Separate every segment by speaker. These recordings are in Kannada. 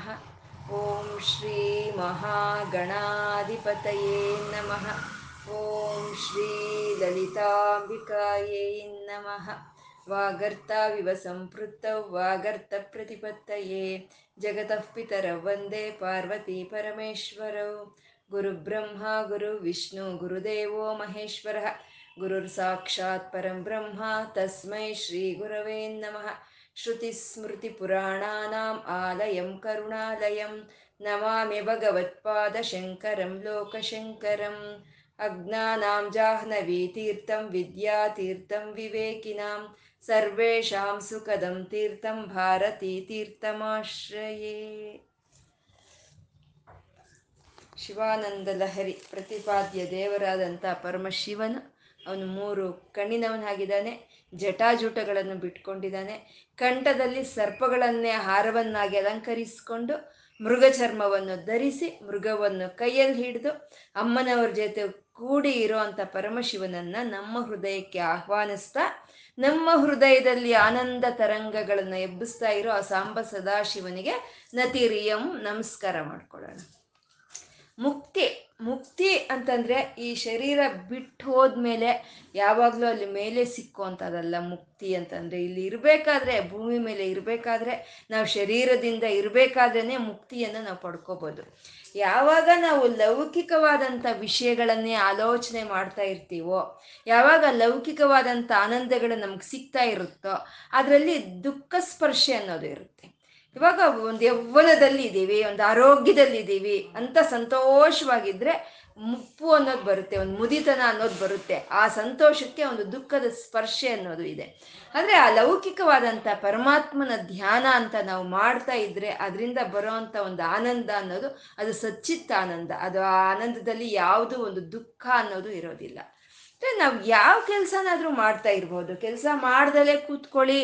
Speaker 1: ನಮಃ ಓಂ ಶ್ರೀ ಮಹಾಗಣಾಧಿಪತಯೇ ನಮಃ ಓಂ ಶ್ರೀ ಲಲಿತಾಂಬಿಕಾಯೇ ನಮಃ ವಾಗರ್ತಾವಿವ ಸಂಪೃತ್ತೌ ವಾಗರ್ತ ಪ್ರತಿಪತ್ತಯೇ ಜಗತಃ ಪಿತರೌ ವಂದೇ ಪಾರ್ವತಿ ಪರಮೇಶ್ವರೌ ಗುರುಬ್ರಹ್ಮ ಗುರು ವಿಷ್ಣು ಗುರುದೇವೋ ಮಹೇಶ್ವರಃ ಗುರುರ್ ಸಾಕ್ಷಾತ್ ಪರಂ ಬ್ರಹ್ಮ ತಸ್ಮೈ ಶ್ರೀ ಗುರವೇ ನಮಃ श्रुतिस्मृतिपुराणानाम् आलयं करुणालयं नमामि भगवत्पादशङ्करं लोकशङ्करम् अज्ञानां जाह्नवीतीर्थं विद्यातीर्थं विवेकिनां सर्वेषां सुखदं तीर्थं भारतीतीर्थमाश्रये ಶಿವಾನಂದ ಲಹರಿ ಪ್ರತಿಪಾದ್ಯ ದೇವರಾದಂಥ ಪರಮಶಿವನು ಅವನು ಮೂರು ಕಣ್ಣಿನವನಾಗಿದ್ದಾನೆ ಜಟಾಜೂಟಗಳನ್ನು ಬಿಟ್ಕೊಂಡಿದ್ದಾನೆ. ಕಂಠದಲ್ಲಿ ಸರ್ಪಗಳನ್ನೇ ಹಾರವನ್ನಾಗಿ ಅಲಂಕರಿಸಿಕೊಂಡು ಮೃಗ ಚರ್ಮವನ್ನು ಧರಿಸಿ ಮೃಗವನ್ನು ಕೈಯಲ್ಲಿ ಹಿಡಿದು ಅಮ್ಮನವ್ರ ಜೊತೆ ಕೂಡಿ ಇರೋವಂಥ ಪರಮಶಿವನನ್ನ ನಮ್ಮ ಹೃದಯಕ್ಕೆ ಆಹ್ವಾನಿಸ್ತಾ, ನಮ್ಮ ಹೃದಯದಲ್ಲಿ ಆನಂದ ತರಂಗಗಳನ್ನು ಎಬ್ಬಿಸ್ತಾ ಇರೋ ಆ ಸಾಂಬ ಸದಾಶಿವನಿಗೆ ನತಿರಿಯಂ ನಮಸ್ಕಾರ ಮಾಡ್ಕೊಳ್ಳೋಣ. ಮುಕ್ತಿ ಮುಕ್ತಿ ಅಂತಂದ್ರೆ ಈ ಶರೀರ ಬಿಟ್ಟು ಹೋದ್ಮೇಲೆ ಯಾವಾಗಲೂ ಅಲ್ಲಿ ಮೇಲೆ ಸಿಕ್ಕುವಂಥದ್ದಲ್ಲ ಮುಕ್ತಿ ಅಂತಂದ್ರೆ. ಇಲ್ಲಿ ಇರಬೇಕಾದ್ರೆ, ಭೂಮಿ ಮೇಲೆ ಇರಬೇಕಾದ್ರೆ, ನಾವು ಶರೀರದಿಂದ ಇರಬೇಕಾದ್ರೇ ಮುಕ್ತಿಯನ್ನು ನಾವು ಪಡ್ಕೋಬೋದು. ಯಾವಾಗ ನಾವು ಲೌಕಿಕವಾದಂಥ ವಿಷಯಗಳನ್ನೇ ಆಲೋಚನೆ ಮಾಡ್ತಾ ಇರ್ತೀವೋ, ಯಾವಾಗ ಲೌಕಿಕವಾದಂಥ ಆನಂದಗಳು ನಮ್ಗೆ ಸಿಗ್ತಾ ಇರುತ್ತೋ, ಅದರಲ್ಲಿ ದುಃಖ ಸ್ಪರ್ಶೆ ಅನ್ನೋದು ಇರುತ್ತೆ. ಇವಾಗ ಒಂದು ಯೌವನದಲ್ಲಿ ಇದ್ದೀವಿ ಒಂದು ಆರೋಗ್ಯದಲ್ಲಿ ಇದ್ದೀವಿ ಅಂತ ಸಂತೋಷವಾಗಿದ್ರೆ ಮುಪ್ಪು ಅನ್ನೋದು ಬರುತ್ತೆ, ಒಂದು ಮುದಿತನ ಅನ್ನೋದು ಬರುತ್ತೆ. ಆ ಸಂತೋಷಕ್ಕೆ ಒಂದು ದುಃಖದ ಸ್ಪರ್ಶೆ ಅನ್ನೋದು ಇದೆ. ಆದರೆ ಆ ಲೌಕಿಕವಾದಂಥ ಪರಮಾತ್ಮನ ಧ್ಯಾನ ಅಂತ ನಾವು ಮಾಡ್ತಾ ಇದ್ರೆ ಅದರಿಂದ ಬರೋವಂಥ ಒಂದು ಆನಂದ ಅನ್ನೋದು, ಅದು ಸಚ್ಚಿತ್ತ ಆನಂದ ಅದು ಆ ಆನಂದದಲ್ಲಿ ಯಾವುದು ಒಂದು ದುಃಖ ಅನ್ನೋದು ಇರೋದಿಲ್ಲ. ನಾವು ಯಾವ ಕೆಲಸನಾದರೂ ಮಾಡ್ತಾ ಇರ್ಬೋದು. ಕೆಲಸ ಮಾಡ್ದಲೇ ಕೂತ್ಕೊಳ್ಳಿ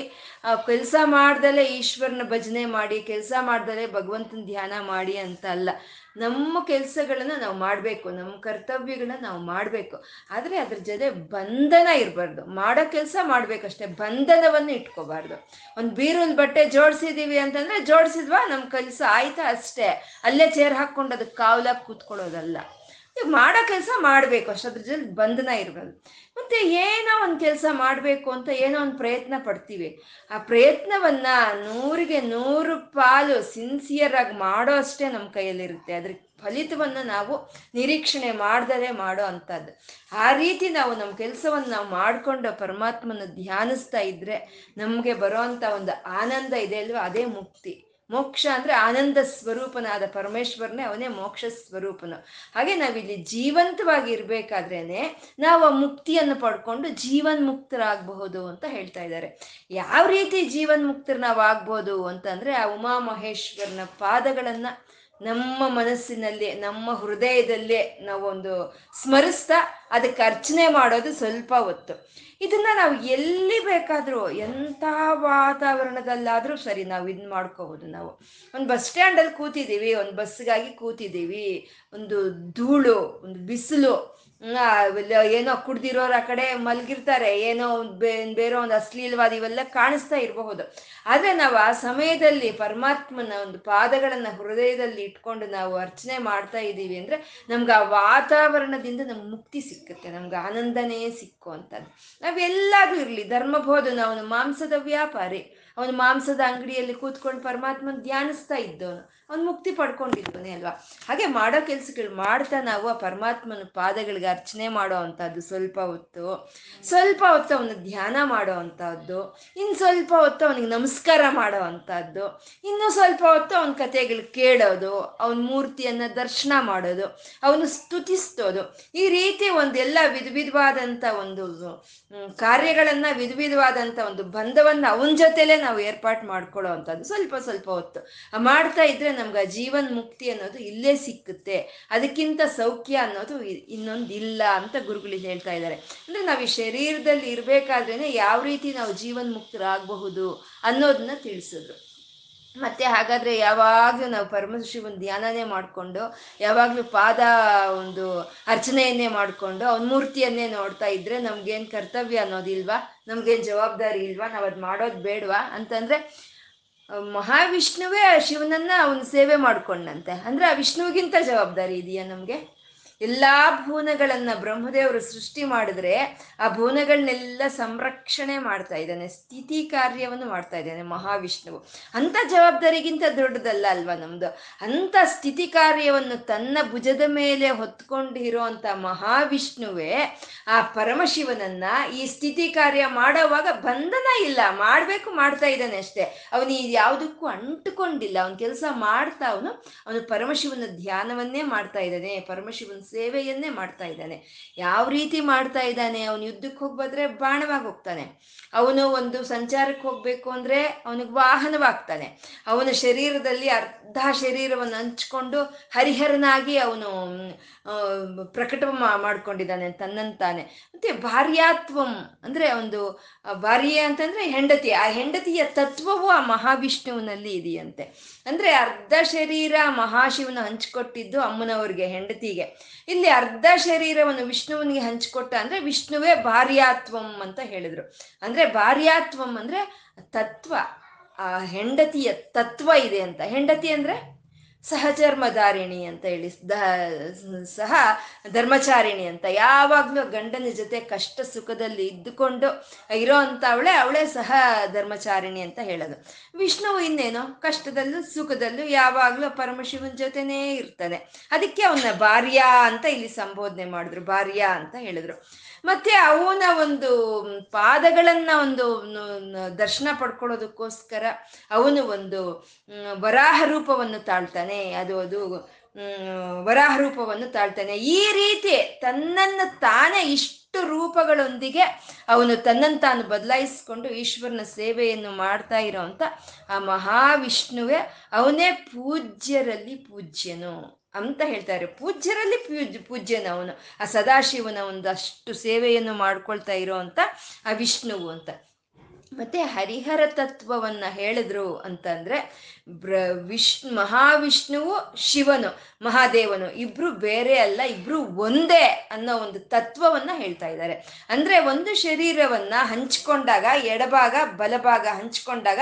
Speaker 1: ಕೆಲಸ ಮಾಡ್ದಲೇ ಈಶ್ವರನ ಭಜನೆ ಮಾಡಿ, ಕೆಲಸ ಮಾಡ್ದಲೇ ಭಗವಂತನ ಧ್ಯಾನ ಮಾಡಿ ಅಂತ ಅಲ್ಲ ನಮ್ಮ ಕೆಲಸಗಳನ್ನ ನಾವು ಮಾಡಬೇಕು, ನಮ್ಮ ಕರ್ತವ್ಯಗಳನ್ನ ನಾವು ಮಾಡಬೇಕು. ಆದರೆ ಅದ್ರ ಜೊತೆ ಬಂಧನ ಇರಬಾರ್ದು. ಮಾಡೋ ಕೆಲಸ ಮಾಡ್ಬೇಕಷ್ಟೇ, ಬಂಧನವನ್ನು ಇಟ್ಕೋಬಾರ್ದು. ಒಂದು ಬೀರುಲ್ ಬಟ್ಟೆ ಜೋಡಿಸಿದೀವಿ ಅಂತಂದ್ರೆ ಜೋಡಿಸಿದ್ವಾ ನಮ್ಮ ಕೆಲಸ ಆಯ್ತಾ ಅಷ್ಟೇ. ಅಲ್ಲೇ ಚೇರ್ ಹಾಕ್ಕೊಂಡು ಅದಕ್ಕೆ ಕಾವಲಾಗಿ ಕೂತ್ಕೊಳ್ಳೋದಲ್ಲ. ಮಾಡೋ ಕೆಲಸ ಮಾಡಬೇಕು ಅಷ್ಟು ಅದ್ರ ಜೊತೆ ಬಂಧನ ಇರಬಾರ್ದು ಮತ್ತೆ ಏನೋ ಒಂದು ಕೆಲಸ ಮಾಡಬೇಕು ಅಂತ ಏನೋ ಒಂದು ಪ್ರಯತ್ನ ಪಡ್ತೀವಿ. ಆ ಪ್ರಯತ್ನವನ್ನ ನೂರಿಗೆ ನೂರು ಪಾಲು ಸಿನ್ಸಿಯರ್ ಆಗಿ ಮಾಡೋ ಅಷ್ಟೇ ನಮ್ಮ ಕೈಯಲ್ಲಿರುತ್ತೆ. ಅದ್ರ ಫಲಿತವನ್ನು ನಾವು ನಿರೀಕ್ಷಣೆ ಮಾಡ್ದಲೇ ಮಾಡೋ ಅಂಥದ್ದು. ಆ ರೀತಿ ನಾವು ನಮ್ಮ ಕೆಲಸವನ್ನು ನಾವು ಮಾಡಿಕೊಂಡು ಪರಮಾತ್ಮನ ಧ್ಯಾನಿಸ್ತಾ ಇದ್ರೆ ನಮಗೆ ಬರೋವಂಥ ಒಂದು ಆನಂದ ಇದೆ ಅಲ್ವಾ? ಅದೇ ಮುಕ್ತಿ. ಮೋಕ್ಷ ಅಂದ್ರೆ ಆನಂದ ಸ್ವರೂಪನಾದ ಪರಮೇಶ್ವರನೇ ಅವನೇ ಮೋಕ್ಷ ಸ್ವರೂಪನು. ಹಾಗೆ ನಾವಿಲ್ಲಿ ಜೀವಂತವಾಗಿ ಇರ್ಬೇಕಾದ್ರೇನೆ ನಾವು ಆ ಮುಕ್ತಿಯನ್ನು ಪಡ್ಕೊಂಡು ಜೀವನ್ ಮುಕ್ತರಾಗಬಹುದು ಅಂತ ಹೇಳ್ತಾ ಇದ್ದಾರೆ. ಯಾವ ರೀತಿ ಜೀವನ್ ಮುಕ್ತರು ನಾವು ಆಗ್ಬೋದು ಅಂತಂದ್ರೆ ಆ ಉಮಾಮಹೇಶ್ವರನ ಪಾದಗಳನ್ನ ನಮ್ಮ ಮನಸ್ಸಿನಲ್ಲಿ, ನಮ್ಮ ಹೃದಯದಲ್ಲೇ ನಾವೊಂದು ಸ್ಮರಿಸ್ತಾ ಅದಕ್ಕೆ ಅರ್ಚನೆ ಮಾಡೋದು ಸ್ವಲ್ಪ ಹೊತ್ತು. ಇದನ್ನ ನಾವು ಎಲ್ಲಿ ಬೇಕಾದರೂ ಎಂಥ ವಾತಾವರಣದಲ್ಲಾದರೂ ಸರಿ ನಾವು ಇದನ್ನ ಮಾಡ್ಕೋಬೋದು ನಾವು. ಒಂದು ಬಸ್ ಸ್ಟ್ಯಾಂಡಲ್ಲಿ ಕೂತಿದ್ದೀವಿ, ಒಂದು ಬಸ್ಗಾಗಿ ಕೂತಿದ್ದೀವಿ, ಒಂದು ಧೂಳು, ಒಂದು ಬಿಸಿಲು ಏನೋ ಕುಡ್ದಿರೋರ್ ಆ ಕಡೆ ಮಲಗಿರ್ತಾರೆ, ಏನೋ ಬೇರೆ ಒಂದು ಅಶ್ಲೀಲವಾದ ಇವೆಲ್ಲ ಕಾಣಿಸ್ತಾ ಇರಬಹುದು. ಆದ್ರೆ ನಾವು ಆ ಸಮಯದಲ್ಲಿ ಪರಮಾತ್ಮನ ಒಂದು ಪಾದಗಳನ್ನ ಹೃದಯದಲ್ಲಿ ಇಟ್ಕೊಂಡು ನಾವು ಅರ್ಚನೆ ಮಾಡ್ತಾ ಇದ್ದೀವಿ ಅಂದ್ರೆ ನಮ್ಗೆ ಆ ವಾತಾವರಣದಿಂದ ನಮ್ಗೆ ಮುಕ್ತಿ ಸಿಕ್ಕುತ್ತೆ, ನಮ್ಗೆ ಆನಂದನೇ ಸಿಕ್ಕುವಂಥದ್ದು. ನಾವೆಲ್ಲಾದ್ರೂ ಇರಲಿ ಧರ್ಮಬೋಧನ ಅವನು ಮಾಂಸದ ವ್ಯಾಪಾರಿ, ಅವನು ಮಾಂಸದ ಅಂಗಡಿಯಲ್ಲಿ ಕೂತ್ಕೊಂಡು ಪರಮಾತ್ಮನ ಧ್ಯಾನಿಸ್ತಾ ಇದ್ದವನು ಅವ್ನು ಮುಕ್ತಿ ಪಡ್ಕೊಂಡಿದ್ವನೇ ಅಲ್ವಾ? ಹಾಗೆ ಮಾಡೋ ಕೆಲ್ಸಗಳು ಮಾಡ್ತಾ ನಾವು ಆ ಪರಮಾತ್ಮನ ಪಾದಗಳಿಗೆ ಅರ್ಚನೆ ಮಾಡೋ ಅಂಥದ್ದು ಸ್ವಲ್ಪ ಹೊತ್ತು ಸ್ವಲ್ಪ ಹೊತ್ತು ಅವನ ಧ್ಯಾನ ಮಾಡೋ ಅಂಥದ್ದು ಇನ್ನು ಸ್ವಲ್ಪ ಹೊತ್ತು ಅವನಿಗೆ ನಮಸ್ಕಾರ ಮಾಡೋ ಅಂಥದ್ದು, ಇನ್ನು ಸ್ವಲ್ಪ ಹೊತ್ತು ಅವನ ಕಥೆಗಳು ಕೇಳೋದು, ಅವನ ಮೂರ್ತಿಯನ್ನ ದರ್ಶನ ಮಾಡೋದು, ಅವನು ಸ್ತುತಿಸ್ತೋದು. ಈ ರೀತಿ ಒಂದೆಲ್ಲ ವಿಧ ವಿಧವಾದಂಥ ಒಂದು ಕಾರ್ಯಗಳನ್ನ ವಿಧ ವಿಧವಾದಂಥ ಒಂದು ಬಂಧವನ್ನ ಅವನ ಜೊತೆಲೇ ನಾವು ಏರ್ಪಾಟ್ ಮಾಡ್ಕೊಳ್ಳೋ ಅಂಥದ್ದು ಸ್ವಲ್ಪ ಸ್ವಲ್ಪ ಹೊತ್ತು. ಮಾಡ್ತಾ ಇದ್ರೆ ನಮ್ಗೆ ಜೀವನ್ ಮುಕ್ತಿ ಅನ್ನೋದು ಇಲ್ಲೇ ಸಿಕ್ಕುತ್ತೆ. ಅದಕ್ಕಿಂತ ಸೌಖ್ಯ ಅನ್ನೋದು ಇನ್ನೊಂದು ಇಲ್ಲ ಅಂತ ಗುರುಗಳು ಹೇಳ್ತಾ ಇದ್ದಾರೆ. ಅಂದ್ರೆ ನಾವು ಈ ಶರೀರದಲ್ಲಿ ಇರಬೇಕಾದ್ರೇನೆ ಯಾವ ರೀತಿ ನಾವು ಜೀವನ್ ಮುಕ್ತರಾಗಬಹುದು ಅನ್ನೋದನ್ನ ತಿಳಿಸಿದ್ರು. ಮತ್ತೆ ಹಾಗಾದ್ರೆ ಯಾವಾಗ್ಲೂ ನಾವು ಪರಮಶಿವನ ಧ್ಯಾನನೇ ಮಾಡಿಕೊಂಡು, ಯಾವಾಗಲೂ ಪಾದ ಒಂದು ಅರ್ಚನೆಯನ್ನೇ ಮಾಡಿಕೊಂಡು, ಅವನ ಮೂರ್ತಿಯನ್ನೇ ನೋಡ್ತಾ ಇದ್ರೆ ನಮ್ಗೇನು ಕರ್ತವ್ಯ ಅನ್ನೋದಿಲ್ವಾ? ನಮ್ಗೇನು ಜವಾಬ್ದಾರಿ ಇಲ್ವಾ? ನಾವು ಅದು ಮಾಡೋದು ಬೇಡವಾ? ಅಂತಂದ್ರೆ ಮಹಾವಿಷ್ಣುವೇ ಶಿವನನ್ನ ಅವನು ಸೇವೆ ಮಾಡ್ಕೊಂಡಂತೆ. ಅಂದ್ರೆ ಆ ವಿಷ್ಣುವಿಗಿಂತ ಜವಾಬ್ದಾರಿ ಇದೆಯಾ ನಮ್ಗೆ? ಎಲ್ಲಾ ಭುವನಗಳನ್ನ ಬ್ರಹ್ಮದೇವರು ಸೃಷ್ಟಿ ಮಾಡಿದ್ರೆ ಆ ಭುವನಗಳನ್ನೆಲ್ಲ ಸಂರಕ್ಷಣೆ ಮಾಡ್ತಾ ಇದ್ದಾನೆ, ಸ್ಥಿತಿ ಕಾರ್ಯವನ್ನು ಮಾಡ್ತಾ ಇದ್ದಾನೆ ಮಹಾವಿಷ್ಣುವು. ಅಂತ ಜವಾಬ್ದಾರಿಗಿಂತ ದೊಡ್ಡದಲ್ಲ ಅಲ್ವಾ ನಮ್ದು? ಅಂತ ಸ್ಥಿತಿ ಕಾರ್ಯವನ್ನು ತನ್ನ ಭುಜದ ಮೇಲೆ ಹೊತ್ಕೊಂಡಿರುವಂತ ಮಹಾವಿಷ್ಣುವೇ ಆ ಪರಮಶಿವನನ್ನ ಈ ಸ್ಥಿತಿ ಕಾರ್ಯ ಮಾಡೋವಾಗ ಬಂಧನ ಇಲ್ಲ, ಮಾಡ್ಬೇಕು ಮಾಡ್ತಾ ಇದ್ದಾನೆ ಅಷ್ಟೇ. ಅವನು ಯಾವುದಕ್ಕೂ ಅಂಟುಕೊಂಡಿಲ್ಲ, ಅವನ ಕೆಲಸ ಮಾಡ್ತಾ ಅವನು ಅವನು ಪರಮಶಿವನ ಧ್ಯಾನವನ್ನೇ ಮಾಡ್ತಾ ಇದ್ದಾನೆ, ಪರಮಶಿವನ ಸೇವೆಯನ್ನೇ ಮಾಡ್ತಾ ಇದ್ದಾನೆ. ಯಾವ ರೀತಿ ಮಾಡ್ತಾ ಇದ್ದಾನೆ? ಅವನು ಯುದ್ಧಕ್ಕೆ ಹೋಗ್ಬಾದ್ರೆ ಬಾಣವಾಗಿ ಹೋಗ್ತಾನೆ. ಅವನು ಒಂದು ಸಂಚಾರಕ್ಕೆ ಹೋಗ್ಬೇಕು ಅಂದ್ರೆ ಅವನಿಗೆ ವಾಹನವಾಗ್ತಾನೆ. ಅವನ ಶರೀರದಲ್ಲಿ ಅರ್ಧ ಶರೀರವನ್ನು ಹಂಚ್ಕೊಂಡು ಹರಿಹರನಾಗಿ ಅವನು ಪ್ರಕಟ ಮಾಡ್ಕೊಂಡಿದ್ದಾನೆ, ತನ್ನಂತಾನೆ. ಮತ್ತೆ ಭಾರ್ಯಾತ್ವಂ ಅಂದ್ರೆ ಒಂದು ಭಾರ್ಯ ಅಂತಂದ್ರೆ ಹೆಂಡತಿ. ಆ ಹೆಂಡತಿಯ ತತ್ವವು ಆ ಮಹಾವಿಷ್ಣುವಿನಲ್ಲಿ ಇದೆಯಂತೆ. ಅಂದ್ರೆ ಅರ್ಧ ಶರೀರ ಮಹಾಶಿವನ ಹಂಚ್ಕೊಟ್ಟಿದ್ದು ಅಮ್ಮನವ್ರಿಗೆ, ಹೆಂಡತಿಗೆ. ಇಲ್ಲಿ ಅರ್ಧ ಶರೀರವನ್ನು ವಿಷ್ಣುವನಿಗೆ ಹಂಚಿಕೊಟ್ಟ ಅಂದ್ರೆ ವಿಷ್ಣುವೇ ಭಾರ್ಯಾತ್ವಂ ಅಂತ ಹೇಳಿದ್ರು. ಅಂದ್ರೆ ಭಾರ್ಯಾತ್ವಂ ಅಂದ್ರೆ ತತ್ವ, ಆ ಹೆಂಡತಿಯ ತತ್ವ ಇದೆ ಅಂತ. ಹೆಂಡತಿ ಅಂದ್ರೆ? ಸಹಚರ್ಮಧಾರಿಣಿ ಅಂತ ಹೇಳಿ ಸಹ ಧರ್ಮಚಾರಿಣಿ ಅಂತ. ಯಾವಾಗ್ಲೂ ಗಂಡನ ಜೊತೆ ಕಷ್ಟ ಸುಖದಲ್ಲಿ ಇದ್ದುಕೊಂಡು ಇರೋ ಅಂತ ಅವಳೆ ಅವಳೇ ಸಹ ಧರ್ಮಚಾರಿಣಿ ಅಂತ ಹೇಳೋದು. ವಿಷ್ಣುವು ಇನ್ನೇನು? ಕಷ್ಟದಲ್ಲೂ ಸುಖದಲ್ಲೂ ಯಾವಾಗ್ಲೂ ಪರಮಶಿವನ ಜೊತೆನೇ ಇರ್ತಾನೆ. ಅದಕ್ಕೆ ಅವನ ಭಾರ್ಯ ಅಂತ ಇಲ್ಲಿ ಸಂಬೋಧನೆ ಮಾಡಿದ್ರು. ಭಾರ್ಯ ಅಂತ ಹೇಳಿದ್ರು. ಮತ್ತೆ ಅವನ ಒಂದು ಪಾದಗಳನ್ನ ಒಂದು ದರ್ಶನ ಪಡ್ಕೊಳ್ಳೋದಕ್ಕೋಸ್ಕರ ಅವನು ಒಂದು ವರಾಹ ರೂಪವನ್ನು ತಾಳ್ತಾನೆ. ಅದು ಅದು ವರಾಹ ರೂಪವನ್ನು ತಾಳ್ತಾನೆ. ಈ ರೀತಿ ತನ್ನನ್ನು ತಾನೇ ಇಷ್ಟು ರೂಪಗಳೊಂದಿಗೆ ಅವನು ತನ್ನನ್ನು ತಾನು ಬದಲಾಯಿಸ್ಕೊಂಡು ಈಶ್ವರನ ಸೇವೆಯನ್ನು ಮಾಡ್ತಾ ಇರೋವಂಥ ಆ ಮಹಾವಿಷ್ಣುವೆ ಅವನೇ ಪೂಜ್ಯರಲ್ಲಿ ಪೂಜ್ಯನು. ಅಂತ ಹೇಳ್ತಾರೆ. ಪೂಜ್ಯರಲ್ಲಿ ಪೂಜ್ ಪೂಜ್ಯನವನು ಆ ಸದಾಶಿವನ ಒಂದಷ್ಟು ಸೇವೆಯನ್ನು ಮಾಡ್ಕೊಳ್ತಾ ಇರೋ ಆ ವಿಷ್ಣುವು ಅಂತ. ಮತ್ತೆ ಹರಿಹರ ತತ್ವವನ್ನ ಹೇಳಿದ್ರು ಅಂತಂದ್ರೆ ಬ್ರ ವಿಶ್ ಮಹಾವಿಷ್ಣುವು ಶಿವನು, ಮಹಾದೇವನು. ಇಬ್ರು ಬೇರೆ ಅಲ್ಲ, ಇಬ್ರು ಒಂದೇ ಅನ್ನೋ ಒಂದು ತತ್ವವನ್ನ ಹೇಳ್ತಾ ಇದ್ದಾರೆ. ಅಂದ್ರೆ ಒಂದು ಶರೀರವನ್ನ ಹಂಚ್ಕೊಂಡಾಗ ಎಡಭಾಗ ಬಲಭಾಗ, ಹಂಚ್ಕೊಂಡಾಗ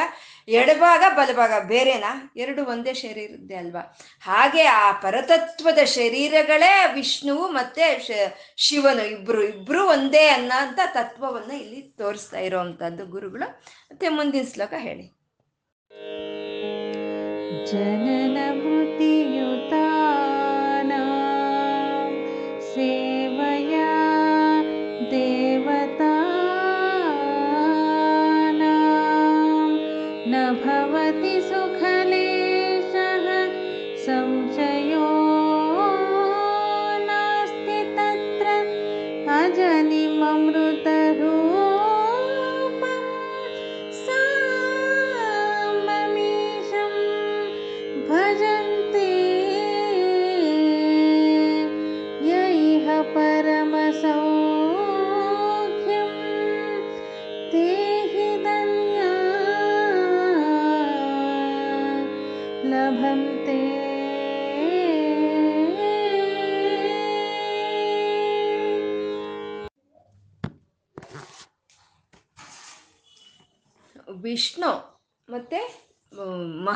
Speaker 1: ಎಡಭಾಗ ಬಲಭಾಗ ಬೇರೆನಾ? ಎರಡು ಒಂದೇ ಶರೀರದ್ದೇ ಅಲ್ವಾ? ಹಾಗೆ ಆ ಪರತತ್ವದ ಶರೀರಗಳೇ ವಿಷ್ಣುವು ಮತ್ತೆ ಶಿವನು. ಇಬ್ರು ಇಬ್ರು ಒಂದೇ ಅನ್ನೋಂಥ ತತ್ವವನ್ನ ಇಲ್ಲಿ ತೋರಿಸ್ತಾ ಇರೋವಂಥದ್ದು ಗುರುಗಳು. ಮತ್ತೆ ಮುಂದಿನ ಶ್ಲೋಕ ಹೇಳಿ.
Speaker 2: जननवृत्तियुताना सेवया देवताना न
Speaker 1: भवति सु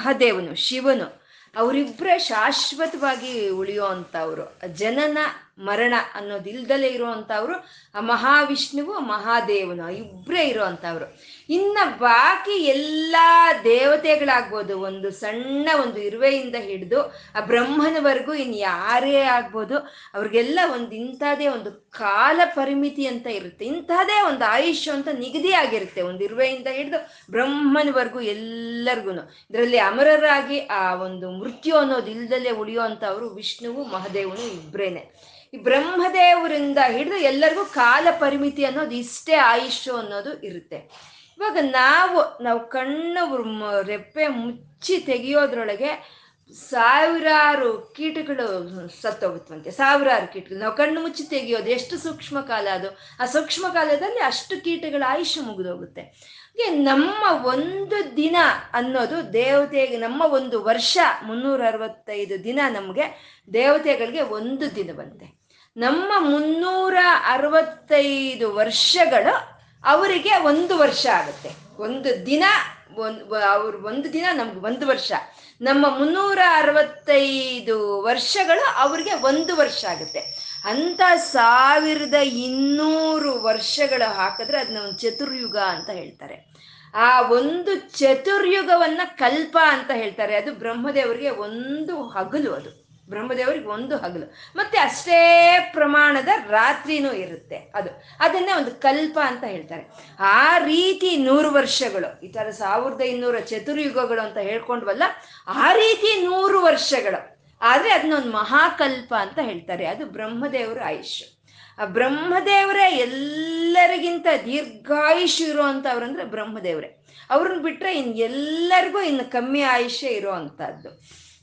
Speaker 1: ಮಹಾದೇವನು ಶಿವನು ಅವರಿಬ್ಬರ ಶಾಶ್ವತವಾಗಿ ಉಳಿಯೋ ಅಂಥವ್ರು ಜನನ ಮರಣ ಅನ್ನೋದು ಅನ್ನೋದಿಲ್ದಲೇ ಇರುವಂಥವ್ರು, ಆ ಮಹಾವಿಷ್ಣುವು ಮಹಾದೇವನು ಇಬ್ಬರೇ ಇರುವಂಥವ್ರು. ಇನ್ನು ಬಾಕಿ ಎಲ್ಲ ದೇವತೆಗಳಾಗ್ಬೋದು, ಒಂದು ಸಣ್ಣ ಒಂದು ಇರುವೆಯಿಂದ ಹಿಡಿದು, ಆ ಬ್ರಹ್ಮನವರೆಗೂ ಇನ್ನು ಯಾರೇ ಆಗ್ಬೋದು, ಅವ್ರಿಗೆಲ್ಲ ಒಂದು ಇಂಥದೇ ಒಂದು ಕಾಲ ಪರಿಮಿತಿ ಅಂತ ಇರುತ್ತೆ. ಇಂಥದೇ ಒಂದು ಆಯುಷ್ಯ ಅಂತ ನಿಗದಿ ಆಗಿರುತ್ತೆ, ಒಂದು ಇರುವೆಯಿಂದ ಹಿಡಿದು ಬ್ರಹ್ಮನವರೆಗೂ ಎಲ್ಲರಿಗೂ ಇದರಲ್ಲಿ ಅಮರರಾಗಿ ಆ ಒಂದು ಮೃತ್ಯು ಅನ್ನೋದು ಇಲ್ದಲೇ ಉಳಿಯೋ ಅಂಥವ್ರು ವಿಷ್ಣುವು, ಮಹಾದೇವನು ಇಬ್ಬರೇನೆ ಈ ಬ್ರಹ್ಮದೇವರಿಂದ ಹಿಡಿದು ಎಲ್ಲರಿಗೂ ಕಾಲ ಪರಿಮಿತಿ ಅನ್ನೋದು ಇಷ್ಟೇ ಆಯುಷ್ಯು ಅನ್ನೋದು ಇರುತ್ತೆ. ಇವಾಗ ನಾವು ನಾವು ಕಣ್ಣು ರೆಪ್ಪೆ ಮುಚ್ಚಿ ತೆಗೆಯೋದ್ರೊಳಗೆ ಸಾವಿರಾರು ಕೀಟಗಳು ಸತ್ತೋಗುತ್ತವಂತೆ ಸಾವಿರಾರು ಕೀಟಗಳು. ನಾವು ಕಣ್ಣು ಮುಚ್ಚಿ ತೆಗೆಯೋದು ಎಷ್ಟು ಸೂಕ್ಷ್ಮ ಕಾಲ ಅದು? ಆ ಸೂಕ್ಷ್ಮ ಕಾಲದಲ್ಲಿ ಅಷ್ಟು ಕೀಟಗಳ ಆಯುಷ್ಯ ಮುಗಿದೋಗುತ್ತೆ. ನಮ್ಮ ಒಂದು ದಿನ ಅನ್ನೋದು ದೇವತೆಗೆ, ನಮ್ಮ ಒಂದು ವರ್ಷ ಮುನ್ನೂರ ಅರವತ್ತೈದು ದಿನ ನಮಗೆ ದೇವತೆಗಳಿಗೆ ಒಂದು ದಿನ ಬಂತೆ ನಮ್ಮ ಮುನ್ನೂರ ಅರವತ್ತೈದು ವರ್ಷಗಳು ಅವರಿಗೆ ಒಂದು ವರ್ಷ ಆಗುತ್ತೆ. ಒಂದು ದಿನ ಅವ್ರು ಒಂದು ದಿನ ನಮ್ಗೆ ಒಂದು ವರ್ಷ. ನಮ್ಮ ಮುನ್ನೂರ ಅರವತ್ತೈದು ವರ್ಷಗಳು ಅವ್ರಿಗೆ ಒಂದು ವರ್ಷ ಆಗುತ್ತೆ. ಅಂತ ಸಾವಿರದ ಇನ್ನೂರು ವರ್ಷಗಳು ಹಾಕಿದ್ರೆ ಅದನ್ನ ಒಂದು ಚತುರ್ಯುಗ ಅಂತ ಹೇಳ್ತಾರೆ. ಆ ಒಂದು ಚತುರ್ಯುಗವನ್ನ ಕಲ್ಪ ಅಂತ ಹೇಳ್ತಾರೆ. ಅದು ಬ್ರಹ್ಮದೇವರಿಗೆ ಒಂದು ಹಗಲು ಅದು. ಬ್ರಹ್ಮದೇವರಿಗೆ ಒಂದು ಹಗಲು. ಮತ್ತೆ ಅಷ್ಟೇ ಪ್ರಮಾಣದ ರಾತ್ರಿನೂ ಇರುತ್ತೆ ಅದು. ಅದನ್ನೇ ಒಂದು ಕಲ್ಪ ಅಂತ ಹೇಳ್ತಾರೆ. ಆ ರೀತಿ ನೂರು ವರ್ಷಗಳು, ಈ ತರ ಸಾವಿರದ ಇನ್ನೂರ ಚತುರ್ಯುಗಗಳು ಅಂತ ಹೇಳ್ಕೊಂಡ್ವಲ್ಲ, ಆ ರೀತಿ ನೂರು ವರ್ಷಗಳು. ಆದ್ರೆ ಅದನ್ನ ಒಂದು ಮಹಾಕಲ್ಪ ಅಂತ ಹೇಳ್ತಾರೆ. ಅದು ಬ್ರಹ್ಮದೇವರ ಆಯುಷ್ ಆ ಬ್ರಹ್ಮದೇವರೇ ಎಲ್ಲರಿಗಿಂತ ದೀರ್ಘಾಯುಷ್ ಅಂದರೆ ಬ್ರಹ್ಮದೇವರೇ. ಅವ್ರನ್ನ ಬಿಟ್ರೆ ಇನ್ ಎಲ್ಲರಿಗೂ ಇನ್ನು ಕಮ್ಮಿ ಆಯುಷ್ಯ ಇರುವಂತಹದ್ದು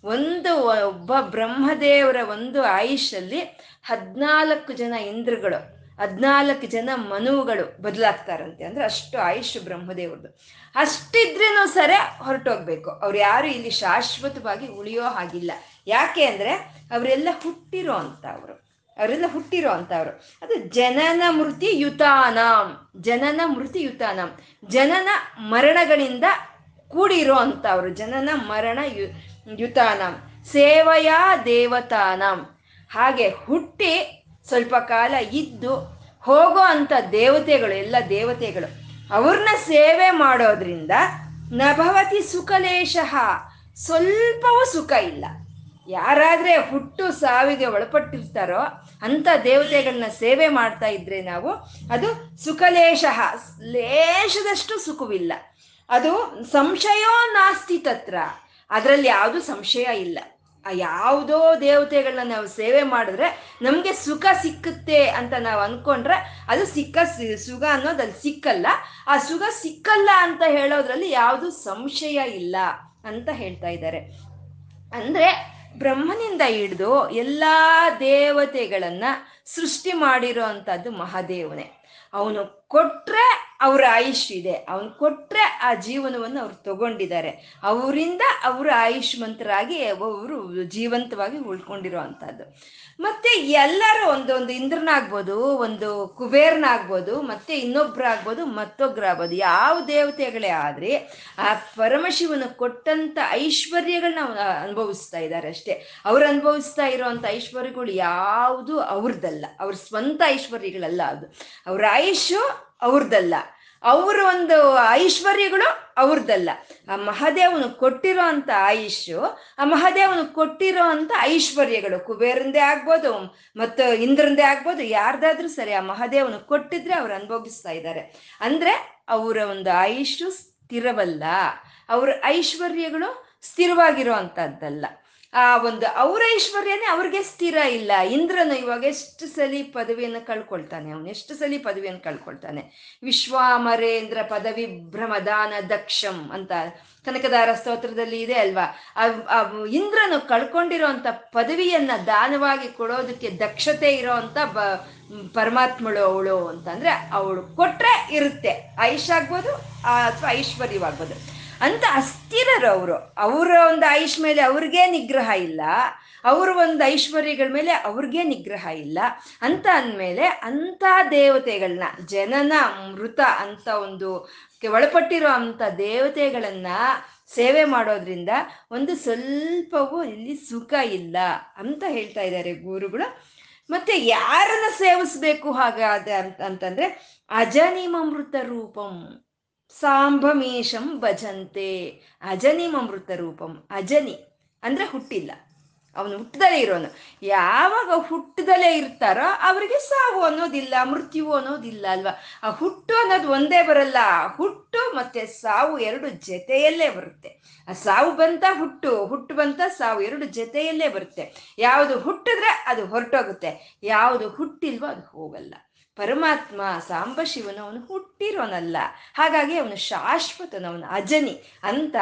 Speaker 1: ಒಂದು ಒಬ್ಬ ಬ್ರಹ್ಮದೇವರ ಒಂದು ಆಯುಷಲ್ಲಿ ಹದಿನಾಲ್ಕು ಜನ ಇಂದ್ರಗಳು, ಹದ್ನಾಲ್ಕು ಜನ ಮನುಗಳು ಬದಲಾಗ್ತಾರಂತೆ. ಅಂದ್ರೆ ಅಷ್ಟು ಆಯುಷ್ ಬ್ರಹ್ಮದೇವ್ರದ್ದು. ಅಷ್ಟಿದ್ರೇನು ಸರಿ ಹೊರಟೋಗ್ಬೇಕು. ಅವ್ರು ಯಾರು ಇಲ್ಲಿ ಶಾಶ್ವತವಾಗಿ ಉಳಿಯೋ ಹಾಗಿಲ್ಲ. ಯಾಕೆ ಅಂದ್ರೆ ಅವರೆಲ್ಲ ಹುಟ್ಟಿರೋ ಅಂತ ಅವರು. ಅವರೆಲ್ಲ ಹುಟ್ಟಿರೋ ಅವರು. ಅದು ಜನನ ಮೃತಿ ಯುತಾನಾಂ. ಜನನ ಮೃತಿ ಯುತಾನಾಂ. ಜನನ ಮರಣಗಳಿಂದ ಕೂಡಿರೋ ಅವರು. ಜನನ ಮರಣ ಯು ಯುತಾನಾಂ ಸೇವಯಾ ದೇವತಾನಂ. ಹಾಗೆ ಹುಟ್ಟಿ ಸ್ವಲ್ಪ ಕಾಲ ಇದ್ದು ಹೋಗೋ ಅಂಥ ದೇವತೆಗಳು, ಎಲ್ಲ ದೇವತೆಗಳು ಅವ್ರನ್ನ ಸೇವೆ ಮಾಡೋದ್ರಿಂದ ನಭವತಿ ಸುಖಲೇಶಃ. ಸ್ವಲ್ಪವೂ ಸುಖ ಇಲ್ಲ. ಯಾರಾದ್ರೆ ಹುಟ್ಟು ಸಾವಿಗೆ ಒಳಪಟ್ಟಿರ್ತಾರೋ ಅಂತ ದೇವತೆಗಳನ್ನ ಸೇವೆ ಮಾಡ್ತಾ ಇದ್ರೆ ನಾವು ಅದು ಸುಖಲೇಶ. ಲೇಶದಷ್ಟು ಸುಖವಿಲ್ಲ. ಅದು ಸಂಶಯೋ ನಾಸ್ತಿ ತತ್ರ. ಅದರಲ್ಲಿ ಯಾವುದು ಸಂಶಯ ಇಲ್ಲ. ಆ ಯಾವುದೋ ದೇವತೆಗಳನ್ನ ನಾವು ಸೇವೆ ಮಾಡಿದ್ರೆ ನಮಗೆ ಸುಖ ಸಿಕ್ಕುತ್ತೆ ಅಂತ ನಾವು ಅನ್ಕೊಂಡ್ರೆ ಅದು ಸಿಕ್ಕ ಸುಖ ಅನ್ನೋದು ಅಲ್ಲಿ ಸಿಕ್ಕಲ್ಲ. ಆ ಸುಖ ಸಿಕ್ಕಲ್ಲ ಅಂತ ಹೇಳೋದ್ರಲ್ಲಿ ಯಾವುದು ಸಂಶಯ ಇಲ್ಲ ಅಂತ ಹೇಳ್ತಾ ಇದ್ದಾರೆ. ಅಂದ್ರೆ ಬ್ರಹ್ಮನಿಂದ ಹಿಡಿದು ಎಲ್ಲಾ ದೇವತೆಗಳನ್ನ ಸೃಷ್ಟಿ ಮಾಡಿರೋ ಅಂತದ್ದು ಮಹಾದೇವನೇ. ಅವನು ಕೊಟ್ರೆ ಅವ್ರ ಆಯುಷ್ ಇದೆ. ಅವನು ಕೊಟ್ರೆ ಆ ಜೀವನವನ್ನು ಅವ್ರು ತಗೊಂಡಿದ್ದಾರೆ. ಅವರಿಂದ ಅವರು ಆಯುಷ್ಮಂತರಾಗಿ ಅವರು ಜೀವಂತವಾಗಿ ಉಳ್ಕೊಂಡಿರೋ ಮತ್ತೆ ಎಲ್ಲರೂ ಒಂದೊಂದು ಇಂದ್ರನಾಗ್ಬೋದು, ಒಂದು ಕುಬೇರನಾಗ್ಬೋದು, ಮತ್ತೆ ಇನ್ನೊಬ್ರಾಗ್ಬೋದು ಮತ್ತೊಬ್ಬರಾಗ್ಬೋದು ಯಾವ ದೇವತೆಗಳೇ ಆದ್ರೆ ಆ ಪರಮಶಿವನು ಕೊಟ್ಟಂತ ಐಶ್ವರ್ಯಗಳನ್ನ ಅನುಭವಿಸ್ತಾ ಇದ್ದಾರೆ ಅಷ್ಟೇ. ಅವ್ರು ಅನುಭವಿಸ್ತಾ ಇರೋವಂಥ ಐಶ್ವರ್ಯಗಳು ಯಾವುದು ಅವ್ರದ್ದಲ್ಲ ಅವ್ರ ಸ್ವಂತ ಐಶ್ವರ್ಯಗಳಲ್ಲ ಅದು. ಅವ್ರ ಆಯುಷು ಅವ್ರದ್ದಲ್ಲ ಅವ್ರ ಒಂದು ಐಶ್ವರ್ಯಗಳು ಅವ್ರದ್ದಲ್ಲ ಆ ಮಹಾದೇವನು ಕೊಟ್ಟಿರೋ ಅಂತ ಆಯುಷು ಆ ಮಹಾದೇವನು ಕೊಟ್ಟಿರೋ ಅಂತ ಐಶ್ವರ್ಯಗಳು. ಕುಬೇರಂದೇ ಆಗ್ಬೋದು, ಮತ್ತು ಇಂದ್ರಂದೇ ಆಗ್ಬೋದು, ಯಾರ್ದಾದ್ರೂ ಸರಿ ಆ ಮಹಾದೇವನು ಕೊಟ್ಟಿದ್ರೆ ಅವ್ರು ಅನುಭವಿಸ್ತಾ ಇದ್ದಾರೆ. ಅಂದ್ರೆ ಅವರ ಒಂದು ಆಯುಷು ಸ್ಥಿರವಲ್ಲ. ಅವ್ರ ಐಶ್ವರ್ಯಗಳು ಸ್ಥಿರವಾಗಿರೋ ಅಂಥದ್ದಲ್ಲ ಆ ಒಂದು ಅವರ ಐಶ್ವರ್ಯನೇ ಅವ್ರಿಗೆ ಸ್ಥಿರ ಇಲ್ಲ. ಇಂದ್ರನು ಇವಾಗ ಎಷ್ಟು ಸಲಿ ಪದವಿಯನ್ನು ಕಳ್ಕೊಳ್ತಾನೆ ಅವನು, ಎಷ್ಟು ಸಲಿ ಪದವಿಯನ್ನು ಕಳ್ಕೊಳ್ತಾನೆ. ವಿಶ್ವಾಮರೇಂದ್ರ ಪದವಿ ಭ್ರಮದಾನ ದಕ್ಷಂ ಅಂತ ಕನಕದಾರ ಸ್ತೋತ್ರದಲ್ಲಿ ಇದೆ ಅಲ್ವಾ? ಆ- ಇಂದ್ರನು ಕಳ್ಕೊಂಡಿರೋಂಥ ಪದವಿಯನ್ನ ದಾನವಾಗಿ ಕೊಡೋದಕ್ಕೆ ದಕ್ಷತೆ ಇರೋಂಥ ಬ, ಪರಮಾತ್ಮಳು ಅವಳು ಅಂತಂದ್ರೆ ಅವಳು ಕೊಟ್ರೆ ಇರುತ್ತೆ. ಆಯುಷ್ ಆಗ್ಬೋದು ಅಥವಾ ಐಶ್ವರ್ಯವಾಗ್ಬೋದು. ಅಂತ ಅಸ್ಥಿರರು ಅವರು. ಅವರ ಒಂದು ಆಯುಷ್ ಮೇಲೆ ಅವ್ರಿಗೆ ನಿಗ್ರಹ ಇಲ್ಲ. ಅವ್ರ ಒಂದು ಐಶ್ವರ್ಯಗಳ ಮೇಲೆ ಅವ್ರಿಗೆ ನಿಗ್ರಹ ಇಲ್ಲ. ಅಂತ ಅಂದಮೇಲೆ ಅಂಥ ದೇವತೆಗಳನ್ನ, ಜನನ, ಮೃತ ಅಂತ ಒಂದು ಒಳಪಟ್ಟಿರೋ ಅಂಥ ದೇವತೆಗಳನ್ನ ಸೇವೆ ಮಾಡೋದ್ರಿಂದ ಒಂದು ಸ್ವಲ್ಪವೂ ಇಲ್ಲಿ ಸುಖ ಇಲ್ಲ ಅಂತ ಹೇಳ್ತಾ ಇದ್ದಾರೆ ಗುರುಗಳು. ಮತ್ತೆ ಯಾರನ್ನ ಸೇವಿಸ್ಬೇಕು ಹಾಗಾದ ಅಂತ, ಅಂತಂದ್ರೆ ಅಜನಿಮಮೃತ ರೂಪಂ. ಸಾಂಬಮೇಶಂ ಭಜಂತೆ. ಅಜನಿಮಮೃತ ರೂಪಂ ಅಜನಿ ಅಂದ್ರೆ ಹುಟ್ಟಿಲ್ಲ. ಅವನು ಹುಟ್ಟದಲ್ಲೇ ಇರೋನು. ಯಾವಾಗ ಹುಟ್ಟದಲ್ಲೇ ಇರ್ತಾರೋ ಅವರಿಗೆ ಸಾವು ಅನ್ನೋದಿಲ್ಲ, ಮೃತ್ಯು ಅನ್ನೋದಿಲ್ಲ ಅಲ್ವಾ? ಆ ಹುಟ್ಟು ಅನ್ನೋದು ಒಂದೇ ಬರಲ್ಲ. ಹುಟ್ಟು ಮತ್ತೆ ಸಾವು ಎರಡು ಜೊತೆಯಲ್ಲೇ ಬರುತ್ತೆ. ಆ ಸಾವು ಬಂತ ಹುಟ್ಟು ಹುಟ್ಟು ಬಂತ ಸಾವು ಎರಡು ಜೊತೆಯಲ್ಲೇ ಬರುತ್ತೆ. ಯಾವುದು ಹುಟ್ಟಿದ್ರೆ ಅದು ಹೊರಟೋಗುತ್ತೆ. ಯಾವುದು ಹುಟ್ಟಿಲ್ವೋ ಅದು ಹೋಗಲ್ಲ. ಪರಮಾತ್ಮ ಸಾಂಬ ಶಿವನು ಅವನು ಹುಟ್ಟಿರೋನಲ್ಲ. ಹಾಗಾಗಿ ಅವನು ಶಾಶ್ವತನವನು, ಅಜನಿ ಅಂತ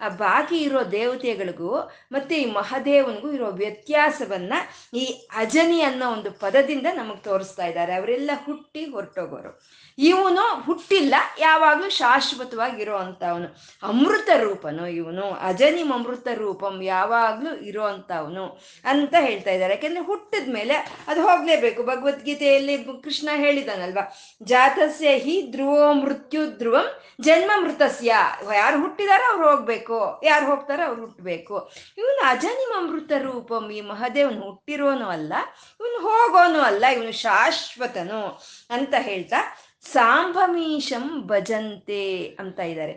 Speaker 1: ಆ ಬಾಕಿ ಇರೋ ದೇವತೆಗಳಿಗೂ ಮತ್ತೆ ಈ ಮಹಾದೇವನಿಗೂ ಇರೋ ವ್ಯತ್ಯಾಸವನ್ನ ಈ ಅಜನಿ ಅನ್ನೋ ಒಂದು ಪದದಿಂದ ನಮಗೆ ತೋರಿಸ್ತಾ ಇದ್ದಾರೆ. ಅವರೆಲ್ಲ ಹುಟ್ಟಿ ಹೊರಟೋಗೋರು. ಇವನು ಹುಟ್ಟಿಲ್ಲ, ಯಾವಾಗಲೂ ಶಾಶ್ವತವಾಗಿರೋ ಅಂಥವನು ಅಮೃತ ರೂಪನು ಇವನು, ಅಜನಿ ಅಮೃತ ರೂಪಂ ಯಾವಾಗಲೂ ಇರೋ ಅಂಥವನು ಅಂತ ಹೇಳ್ತಾ ಇದ್ದಾರೆ. ಯಾಕೆಂದ್ರೆ ಹುಟ್ಟಿದ ಮೇಲೆ ಅದು ಹೋಗಲೇಬೇಕು. ಭಗವದ್ಗೀತೆಯಲ್ಲಿ ಕೃಷ್ಣ ಹೇಳಿದಾನಲ್ವಾ? ಜಾತಸ್ಯ ಹಿ ಧ್ರುವೋ ಮೃತ್ಯು ಧ್ರುವಂ ಜನ್ಮ ಮೃತಸ್ಯ. ಯಾರು ಹುಟ್ಟಿದಾರೋ ಅವ್ರು ಹೋಗ್ಬೇಕು. ಯಾರು ಹೋಗ್ತಾರೋ ಅವ್ರು ಹುಟ್ಟಬೇಕು ಇವನು ಅಜನಿಮ ಅಮೃತ ರೂಪಂ. ಈ ಮಹದೇವನು ಹುಟ್ಟಿರೋನು ಅಲ್ಲ, ಇವನು ಹೋಗೋನು ಅಲ್ಲ, ಇವನು ಶಾಶ್ವತನು ಅಂತ ಹೇಳ್ತಾ, ಸಾಂಭಮೀಶಂ ಭಜಂತೆ ಅಂತ ಇದ್ದಾರೆ.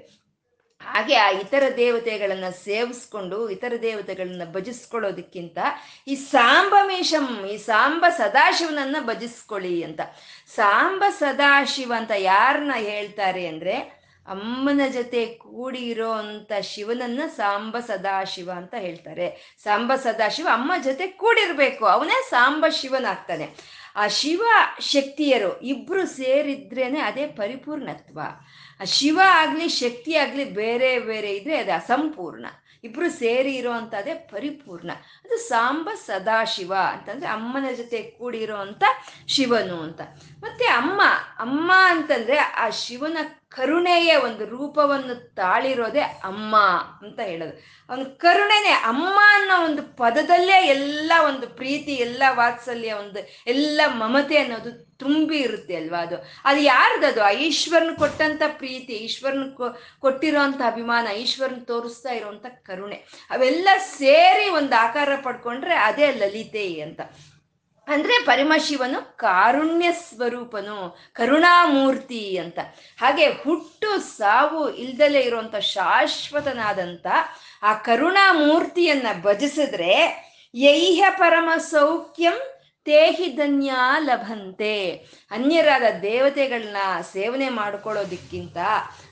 Speaker 1: ಹಾಗೆ ಆ ಇತರ ದೇವತೆಗಳನ್ನ ಸೇವಿಸ್ಕೊಂಡು, ಇತರ ದೇವತೆಗಳನ್ನ ಭಜಿಸ್ಕೊಳ್ಳೋದಕ್ಕಿಂತ ಈ ಸಾಂಬಮೇಶಂ ಈ ಸಾಂಬ ಸದಾಶಿವನನ್ನ ಭಜಿಸ್ಕೊಳ್ಳಿ ಅಂತ. ಸಾಂಬ ಸದಾಶಿವ ಅಂತ ಯಾರನ್ನ ಹೇಳ್ತಾರೆ ಅಂದ್ರೆ, ಅಮ್ಮನ ಜೊತೆ ಕೂಡಿ ಇರೋ ಅಂತ ಶಿವನನ್ನ ಸಾಂಬ ಸದಾಶಿವ ಅಂತ ಹೇಳ್ತಾರೆ. ಸಾಂಬ ಸದಾಶಿವ ಅಮ್ಮ ಜೊತೆ ಕೂಡಿರ್ಬೇಕು, ಅವನೇ ಸಾಂಬ ಶಿವನಾಗ್ತಾನೆ. ಆ ಶಿವ ಶಕ್ತಿಯರು ಇಬ್ರು ಸೇರಿದ್ರೇನೆ ಅದೇ ಪರಿಪೂರ್ಣತ್ವ. ಆ ಶಿವ ಆಗ್ಲಿ, ಶಕ್ತಿ ಆಗ್ಲಿ ಬೇರೆ ಬೇರೆ ಇದ್ರೆ ಅದು ಅಸಂಪೂರ್ಣ ಇಬ್ರು ಸೇರಿ ಇರೋವಂಥದ್ದೇ ಪರಿಪೂರ್ಣ. ಅದು ಸಾಂಬ ಸದಾಶಿವ ಅಂತಂದ್ರೆ ಅಮ್ಮನ ಜೊತೆ ಕೂಡಿರೋ ಶಿವನು ಅಂತ. ಮತ್ತೆ ಅಮ್ಮ ಅಮ್ಮ ಅಂತಂದ್ರೆ ಆ ಶಿವನ ಕರುಣೆಯ ಒಂದು ರೂಪವನ್ನು ತಾಳಿರೋದೆ ಅಮ್ಮ ಅಂತ ಹೇಳೋದು. ಅವನ ಕರುಣೆನೆ ಅಮ್ಮ ಅನ್ನೋ ಒಂದು ಪದದಲ್ಲೇ ಎಲ್ಲ ಒಂದು ಪ್ರೀತಿ, ಎಲ್ಲ ವಾತ್ಸಲ್ಯ, ಒಂದು ಎಲ್ಲ ಮಮತೆ ಅನ್ನೋದು ತುಂಬಿ ಇರುತ್ತೆ ಅಲ್ವಾ ಅದು? ಅದು ಯಾರ್ದದು? ಆ ಈಶ್ವರನ್ ಕೊಟ್ಟಂತ ಪ್ರೀತಿ, ಈಶ್ವರನ್ ಕೊಟ್ಟಿರೋಂಥ ಅಭಿಮಾನ, ಈಶ್ವರನ್ ತೋರಿಸ್ತಾ ಇರೋಂಥ ಕರುಣೆ. ಅವೆಲ್ಲ ಸೇರಿ ಒಂದು ಆಕಾರ ಪಡ್ಕೊಂಡ್ರೆ ಅದೇ ಲಲಿತೆ ಅಂತ. ಅಂದ್ರೆ ಪರಮಶಿವನು ಕಾರುಣ್ಯ ಸ್ವರೂಪನು, ಕರುಣಾಮೂರ್ತಿ ಅಂತ. ಹಾಗೆ ಹುಟ್ಟು ಸಾವು ಇಲ್ದಲೇ ಇರುವಂತ ಶಾಶ್ವತನಾದಂತ ಆ ಕರುಣಾಮೂರ್ತಿಯನ್ನ ಭಜಿಸಿದ್ರೆ ಯೈಹ ಪರಮ ಸೌಖ್ಯಂ ತೇಹಿ ಧನ್ಯ ಲಭಂತೆ. ಅನ್ಯರಾದ ದೇವತೆಗಳನ್ನ ಸೇವನೆ ಮಾಡ್ಕೊಳ್ಳೋದಕ್ಕಿಂತ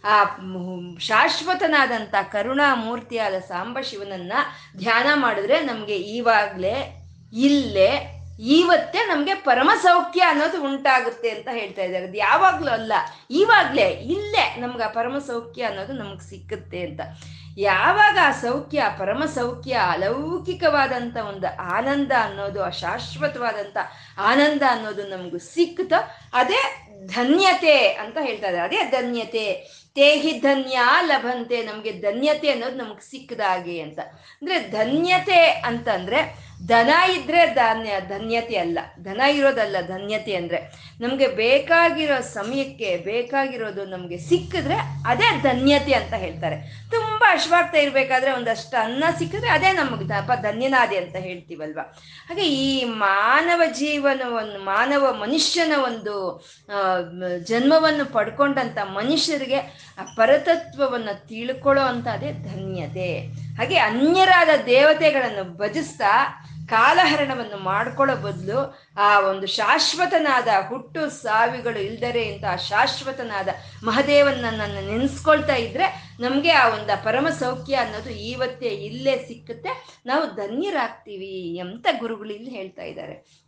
Speaker 1: ಆ ಶಾಶ್ವತನಾದಂಥ ಸಾಂಬ ಶಿವನನ್ನ ಧ್ಯಾನ ಮಾಡಿದ್ರೆ ನಮಗೆ ಈವಾಗಲೇ ಇಲ್ಲೇ ಇವತ್ತೇ ನಮಗೆ ಪರಮ ಸೌಖ್ಯ ಅನ್ನೋದು ಉಂಟಾಗುತ್ತೆ ಅಂತ ಹೇಳ್ತಾ ಇದ್ದಾರೆ. ಅದು ಯಾವಾಗ್ಲೂ ಅಲ್ಲ ಇವಾಗ್ಲೇ ಇಲ್ಲೇ ನಮ್ಗೆ ಆ ಪರಮ ಸೌಖ್ಯ ಅನ್ನೋದು ನಮ್ಗೆ ಸಿಕ್ಕುತ್ತೆ ಅಂತ. ಯಾವಾಗ ಆ ಸೌಖ್ಯ, ಪರಮ ಸೌಖ್ಯ ಅಲೌಕಿಕವಾದಂಥ ಒಂದು ಆನಂದ ಅನ್ನೋದು ಆ ಶಾಶ್ವತವಾದಂಥ ಆನಂದ ಅನ್ನೋದು ನಮಗೂ ಸಿಕ್ಕುತ್ತೋ, ಅದೇ ಧನ್ಯತೆ ಅಂತ ಹೇಳ್ತಾ ಇದ್ದಾರೆ. ಅದೇ ಧನ್ಯತೆ. ತೇಹಿ ಧನ್ಯ ಲಭಂತೆ, ನಮಗೆ ಧನ್ಯತೆ ಅನ್ನೋದು ನಮ್ಗೆ ಸಿಕ್ಕದಾಗೆ ಅಂತ. ಅಂದ್ರೆ ಧನ್ಯತೆ ಅಂತಂದ್ರೆ, ಧನ ಇದ್ರೆ ಧಾನ್ಯ, ಧನ್ಯತೆ ಅಲ್ಲ. ಧನ ಇರೋದಲ್ಲ, ಧನ್ಯತೆ ಅಂದ್ರೆ. ನಮ್ಗೆ ಬೇಕಾಗಿರೋ ಸಮಯಕ್ಕೆ, ಬೇಕಾಗಿರೋದು ನಮ್ಗೆ ಸಿಕ್ಕಿದ್ರೆ ಅದೇ ಧನ್ಯತೆ ಅಂತ ಹೇಳ್ತಾರೆ. ತುಂಬಾ ಅಶ್ವಾಗ್ತಾ ಇರಬೇಕಾದ್ರೆ ಒಂದಷ್ಟು ಅನ್ನ ಸಿಕ್ಕಿದ್ರೆ ಅದೇ ನಮಗೆ ದಪ ಧನ್ಯನಾದೆ ಅಂತ ಹೇಳ್ತೀವಲ್ವ? ಹಾಗೆ ಈ ಮಾನವ ಜೀವನವನ್ನು ಮಾನವ ಮನುಷ್ಯನ ಒಂದು ಜನ್ಮವನ್ನು ಪಡ್ಕೊಂಡಂಥ ಮನುಷ್ಯರಿಗೆ ಆ ಪರತತ್ವವನ್ನು ತಿಳ್ಕೊಳ್ಳೋ ಅಂತ ಅದೇ ಧನ್ಯತೆ. ಹಾಗೆ ಅನ್ಯರಾದ ದೇವತೆಗಳನ್ನು ಭಜಿಸ್ತಾ ಕಾಲಹರಣವನ್ನು ಮಾಡ್ಕೊಳ್ಳೋ ಬದಲು ಆ ಒಂದು ಶಾಶ್ವತನಾದ ಹುಟ್ಟು ಸಾವಿಗಳು ಇಲ್ದರೆ ಅಂತ ಶಾಶ್ವತನಾದ ಶಾಶ್ವತನಾದ ಮಹದೇವನನ್ನ ನೆನೆಸ್ಕೊಳ್ತಾ ಇದ್ರೆ ನಮಗೆ ಆ ಒಂದು ಪರಮ ಸೌಖ್ಯ ಅನ್ನೋದು ಇವತ್ತೇ ಇಲ್ಲೇ ಸಿಕ್ಕುತ್ತೆ. ನಾವು ಧನ್ಯರಾಗ್ತೀವಿ ಅಂತ ಗುರುಗಳು ಇಲ್ಲಿ ಹೇಳ್ತಾ ಇದ್ದಾರೆ.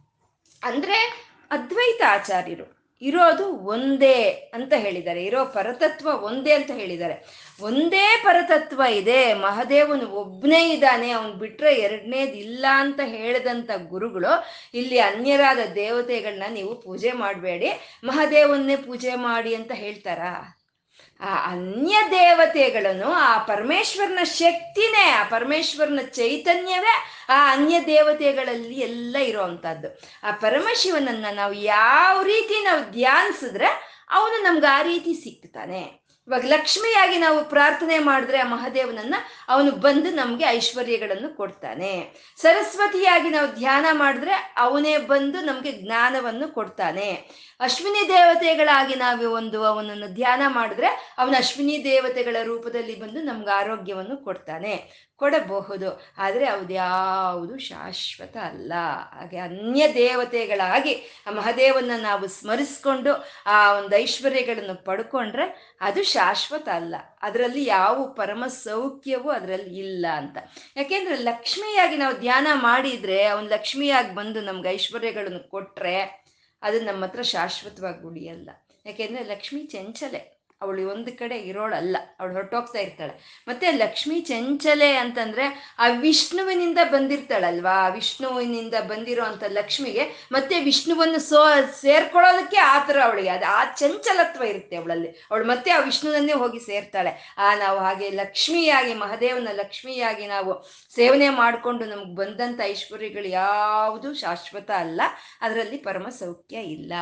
Speaker 1: ಅಂದ್ರೆ ಅದ್ವೈತ ಆಚಾರ್ಯರು. ಇರೋದು ಒಂದೇ ಅಂತ ಹೇಳಿದ್ದಾರೆ. ಇರೋ ಪರತತ್ವ ಒಂದೇ ಅಂತ ಹೇಳಿದ್ದಾರೆ. ಒಂದೇ ಪರತತ್ವ ಇದೆ. ಮಹದೇವನು ಒಬ್ಬನೇ ಇದ್ದಾನೆ. ಅವನು ಬಿಟ್ರೆ ಎರಡನೇದು ಇಲ್ಲ ಅಂತ ಹೇಳಿದಂಥ ಗುರುಗಳು ಇಲ್ಲಿ ಅನ್ಯರಾದ ದೇವತೆಗಳನ್ನ ನೀವು ಪೂಜೆ ಮಾಡಬೇಡಿ. ಮಹದೇವನ್ನೇ ಪೂಜೆ ಮಾಡಿ ಅಂತ ಹೇಳ್ತಾರಾ? ಆ ಅನ್ಯ ದೇವತೆಗಳನ್ನು ಆ ಪರಮೇಶ್ವರನ ಶಕ್ತಿನೇ, ಆ ಪರಮೇಶ್ವರನ ಚೈತನ್ಯವೇ ಆ ಅನ್ಯ ದೇವತೆಗಳಲ್ಲಿ ಎಲ್ಲ ಇರುವಂತಹದ್ದು. ಆ ಪರಮಶಿವನನ್ನ ನಾವು ಯಾವ ರೀತಿ ನಾವು ಧ್ಯಾನಿಸಿದ್ರೆ ಅವನು ನಮ್ಗೆ ಆ ರೀತಿ ಸಿಕ್ತಾನೆ ಇವಾಗ ಲಕ್ಷ್ಮಿಯಾಗಿ ನಾವು ಪ್ರಾರ್ಥನೆ ಮಾಡಿದ್ರೆ ಆ ಮಹಾದೇವನನ್ನ ಅವನು ಬಂದು ನಮ್ಗೆ ಐಶ್ವರ್ಯಗಳನ್ನು ಕೊಡ್ತಾನೆ. ಸರಸ್ವತಿಯಾಗಿ ನಾವು ಧ್ಯಾನ ಮಾಡಿದ್ರೆ ಅವನೇ ಬಂದು ನಮ್ಗೆ ಜ್ಞಾನವನ್ನು ಕೊಡ್ತಾನೆ. ಅಶ್ವಿನಿ ದೇವತೆಗಳಾಗಿ ನಾವು ಒಂದು ಅವನನ್ನು ಧ್ಯಾನ ಮಾಡಿದ್ರೆ ಅವನ ಅಶ್ವಿನಿ ದೇವತೆಗಳ ರೂಪದಲ್ಲಿ ಬಂದು ನಮ್ಗೆ ಆರೋಗ್ಯವನ್ನು ಕೊಡ್ತಾನೆ, ಕೊಡಬಹುದು. ಆದರೆ ಯಾವುದು ಶಾಶ್ವತ ಅಲ್ಲ. ಹಾಗೆ ಅನ್ಯ ದೇವತೆಗಳಾಗಿ ಆ ಮಹಾದೇವನ್ನ ನಾವು ಸ್ಮರಿಸ್ಕೊಂಡು ಆ ಒಂದು ಐಶ್ವರ್ಯಗಳನ್ನು ಪಡ್ಕೊಂಡ್ರೆ ಅದು ಶಾಶ್ವತ ಅಲ್ಲ. ಅದರಲ್ಲಿ ಯಾವ ಪರಮ ಸೌಖ್ಯವೂ ಅದರಲ್ಲಿ ಇಲ್ಲ ಅಂತ. ಯಾಕೆಂದ್ರೆ ಲಕ್ಷ್ಮಿಯಾಗಿ ನಾವು ಧ್ಯಾನ ಮಾಡಿದ್ರೆ, ಅವನು ಲಕ್ಷ್ಮಿಯಾಗಿ ಬಂದು ನಮ್ಗೆ ಐಶ್ವರ್ಯಗಳನ್ನು ಕೊಟ್ರೆ ಅದು ನಮ್ಮ ಹತ್ರ ಶಾಶ್ವತವಾಗಿ ಉಳಿಯಲ್ಲ. ಯಾಕೆಂದ್ರೆ ಲಕ್ಷ್ಮಿ ಚಂಚಲೆ. ಅವಳು ಒಂದು ಕಡೆ ಇರೋಳಲ್ಲ, ಅವಳು ಹೊರಟೋಗ್ತಾ ಇರ್ತಾಳೆ. ಮತ್ತೆ ಲಕ್ಷ್ಮಿ ಚಂಚಲೆ ಅಂತಂದ್ರೆ ಆ ವಿಷ್ಣುವಿನಿಂದ ಬಂದಿರ್ತಾಳಲ್ವಾ ವಿಷ್ಣುವಿನಿಂದ ಬಂದಿರೋ ಲಕ್ಷ್ಮಿಗೆ, ಮತ್ತೆ ವಿಷ್ಣುವನ್ನು ಸೋ, ಸೇರ್ಕೊಳ್ಳೋದಕ್ಕೆ ಆ ಥರ ಅವಳಿಗೆ, ಅದು ಆ ಚಂಚಲತ್ವ ಇರುತ್ತೆ ಅವಳಲ್ಲಿ. ಅವಳು ಮತ್ತೆ ಆ ವಿಷ್ಣುವನ್ನೇ ಹೋಗಿ ಸೇರ್ತಾಳೆ. ಆ, ನಾವು ಹಾಗೆ ಲಕ್ಷ್ಮಿಯಾಗಿ, ಮಹದೇವನ ಲಕ್ಷ್ಮಿಯಾಗಿ ನಾವು ಸೇವನೆ ಮಾಡಿಕೊಂಡು ನಮ್ಗೆ ಬಂದಂಥ ಐಶ್ವರ್ಯಗಳು ಯಾವುದು ಶಾಶ್ವತ ಅಲ್ಲ, ಅದರಲ್ಲಿ ಪರಮ ಸೌಖ್ಯ ಇಲ್ಲ.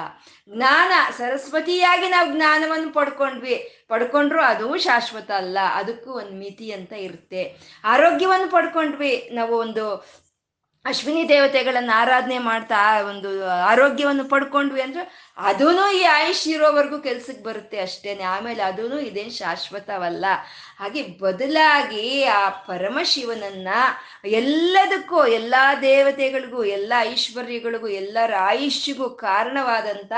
Speaker 1: ಜ್ಞಾನ, ಸರಸ್ವತಿಯಾಗಿ ನಾವು ಜ್ಞಾನವನ್ನು ಪಡ್ಕೊಂಡ್ವಿ. ಪಡ್ಕೊಂಡ್ರು ಅದು ಶಾಶ್ವತ ಅಲ್ಲ. ಅದಕ್ಕೂ ಒಂದು ಮಿತಿ ಅಂತ ಇರುತ್ತೆ. ಆರೋಗ್ಯವನ್ನು ಪಡ್ಕೊಂಡ್ವಿ. ನಾವು ಒಂದು ಅಶ್ವಿನಿ ದೇವತೆಗಳನ್ನ ಆರಾಧನೆ ಮಾಡ್ತಾ ಒಂದು ಆರೋಗ್ಯವನ್ನು ಪಡ್ಕೊಂಡ್ವಿ ಅಂದ್ರೆ ಅದೂ ಈ ಆಯುಷ್ ಇರೋವರೆಗೂ ಕೆಲ್ಸಕ್ಕೆ ಬರುತ್ತೆ ಅಷ್ಟೇನೆ. ಆಮೇಲೆ ಅದೂ ಇದೇನು ಶಾಶ್ವತವಲ್ಲ. ಹಾಗೆ ಬದಲಾಗಿ ಆ ಪರಮಶಿವನನ್ನ ಎಲ್ಲದಕ್ಕೂ, ಎಲ್ಲ ದೇವತೆಗಳಿಗೂ, ಎಲ್ಲ ಐಶ್ವರ್ಯಗಳಿಗೂ, ಎಲ್ಲರ ಆಯುಷ್ಯಗೂ ಕಾರಣವಾದಂಥ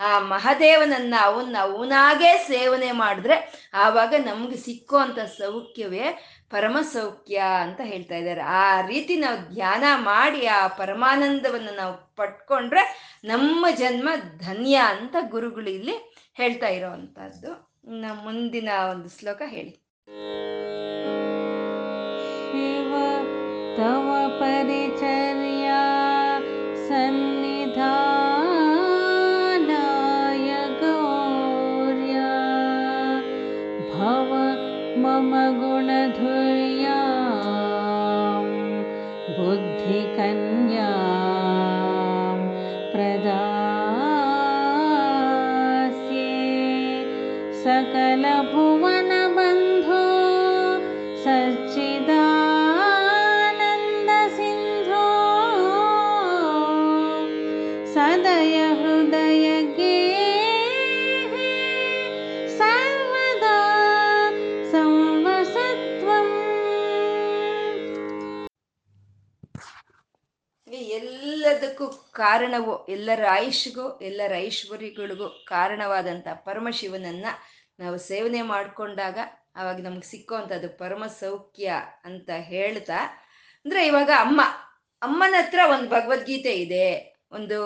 Speaker 1: ಆ ಮಹಾದೇವನನ್ನ ಅವನ್ನ ಅವನಾಗೇ ಸೇವನೆ ಮಾಡಿದ್ರೆ ಆವಾಗ ನಮ್ಗೆ ಸಿಕ್ಕುವಂಥ ಸೌಖ್ಯವೇ ಪರಮ ಸೌಖ್ಯ ಅಂತ ಹೇಳ್ತಾ ಇದ್ದಾರೆ. ಆ ರೀತಿ ನಾವು ಧ್ಯಾನ ಮಾಡಿ ಆ ಪರಮಾನಂದವನ್ನು ನಾವು ಪಟ್ಕೊಂಡ್ರೆ ನಮ್ಮ ಜನ್ಮ ಧನ್ಯ ಅಂತ ಗುರುಗಳು ಇಲ್ಲಿ ಹೇಳ್ತಾ ಇರೋವಂಥದ್ದು ಇನ್ನು ಮುಂದಿನ ಒಂದು ಶ್ಲೋಕ ಹೇಳಿ.
Speaker 2: ತವ ಪರಿಚರ್ಯಾ
Speaker 1: ಕಾರಣವು ಎಲ್ಲರ ಆಯುಷ್ಗೂ, ಎಲ್ಲರ ಐಶ್ವರ್ಯಗಳಿಗೂ ಕಾರಣವಾದಂಥ ಪರಮಶಿವನನ್ನ ನಾವು ಸೇವನೆ ಮಾಡಿಕೊಂಡಾಗ ಅವಾಗ ನಮ್ಗೆ ಸಿಕ್ಕುವಂಥದ್ದು ಪರಮ ಸೌಖ್ಯ ಅಂತ ಹೇಳ್ತಾ, ಅಂದ್ರೆ ಇವಾಗ ಅಮ್ಮ, ಅಮ್ಮನ ಹತ್ರ ಒಂದು ಭಗವದ್ಗೀತೆ ಇದೆ, ಒಂದು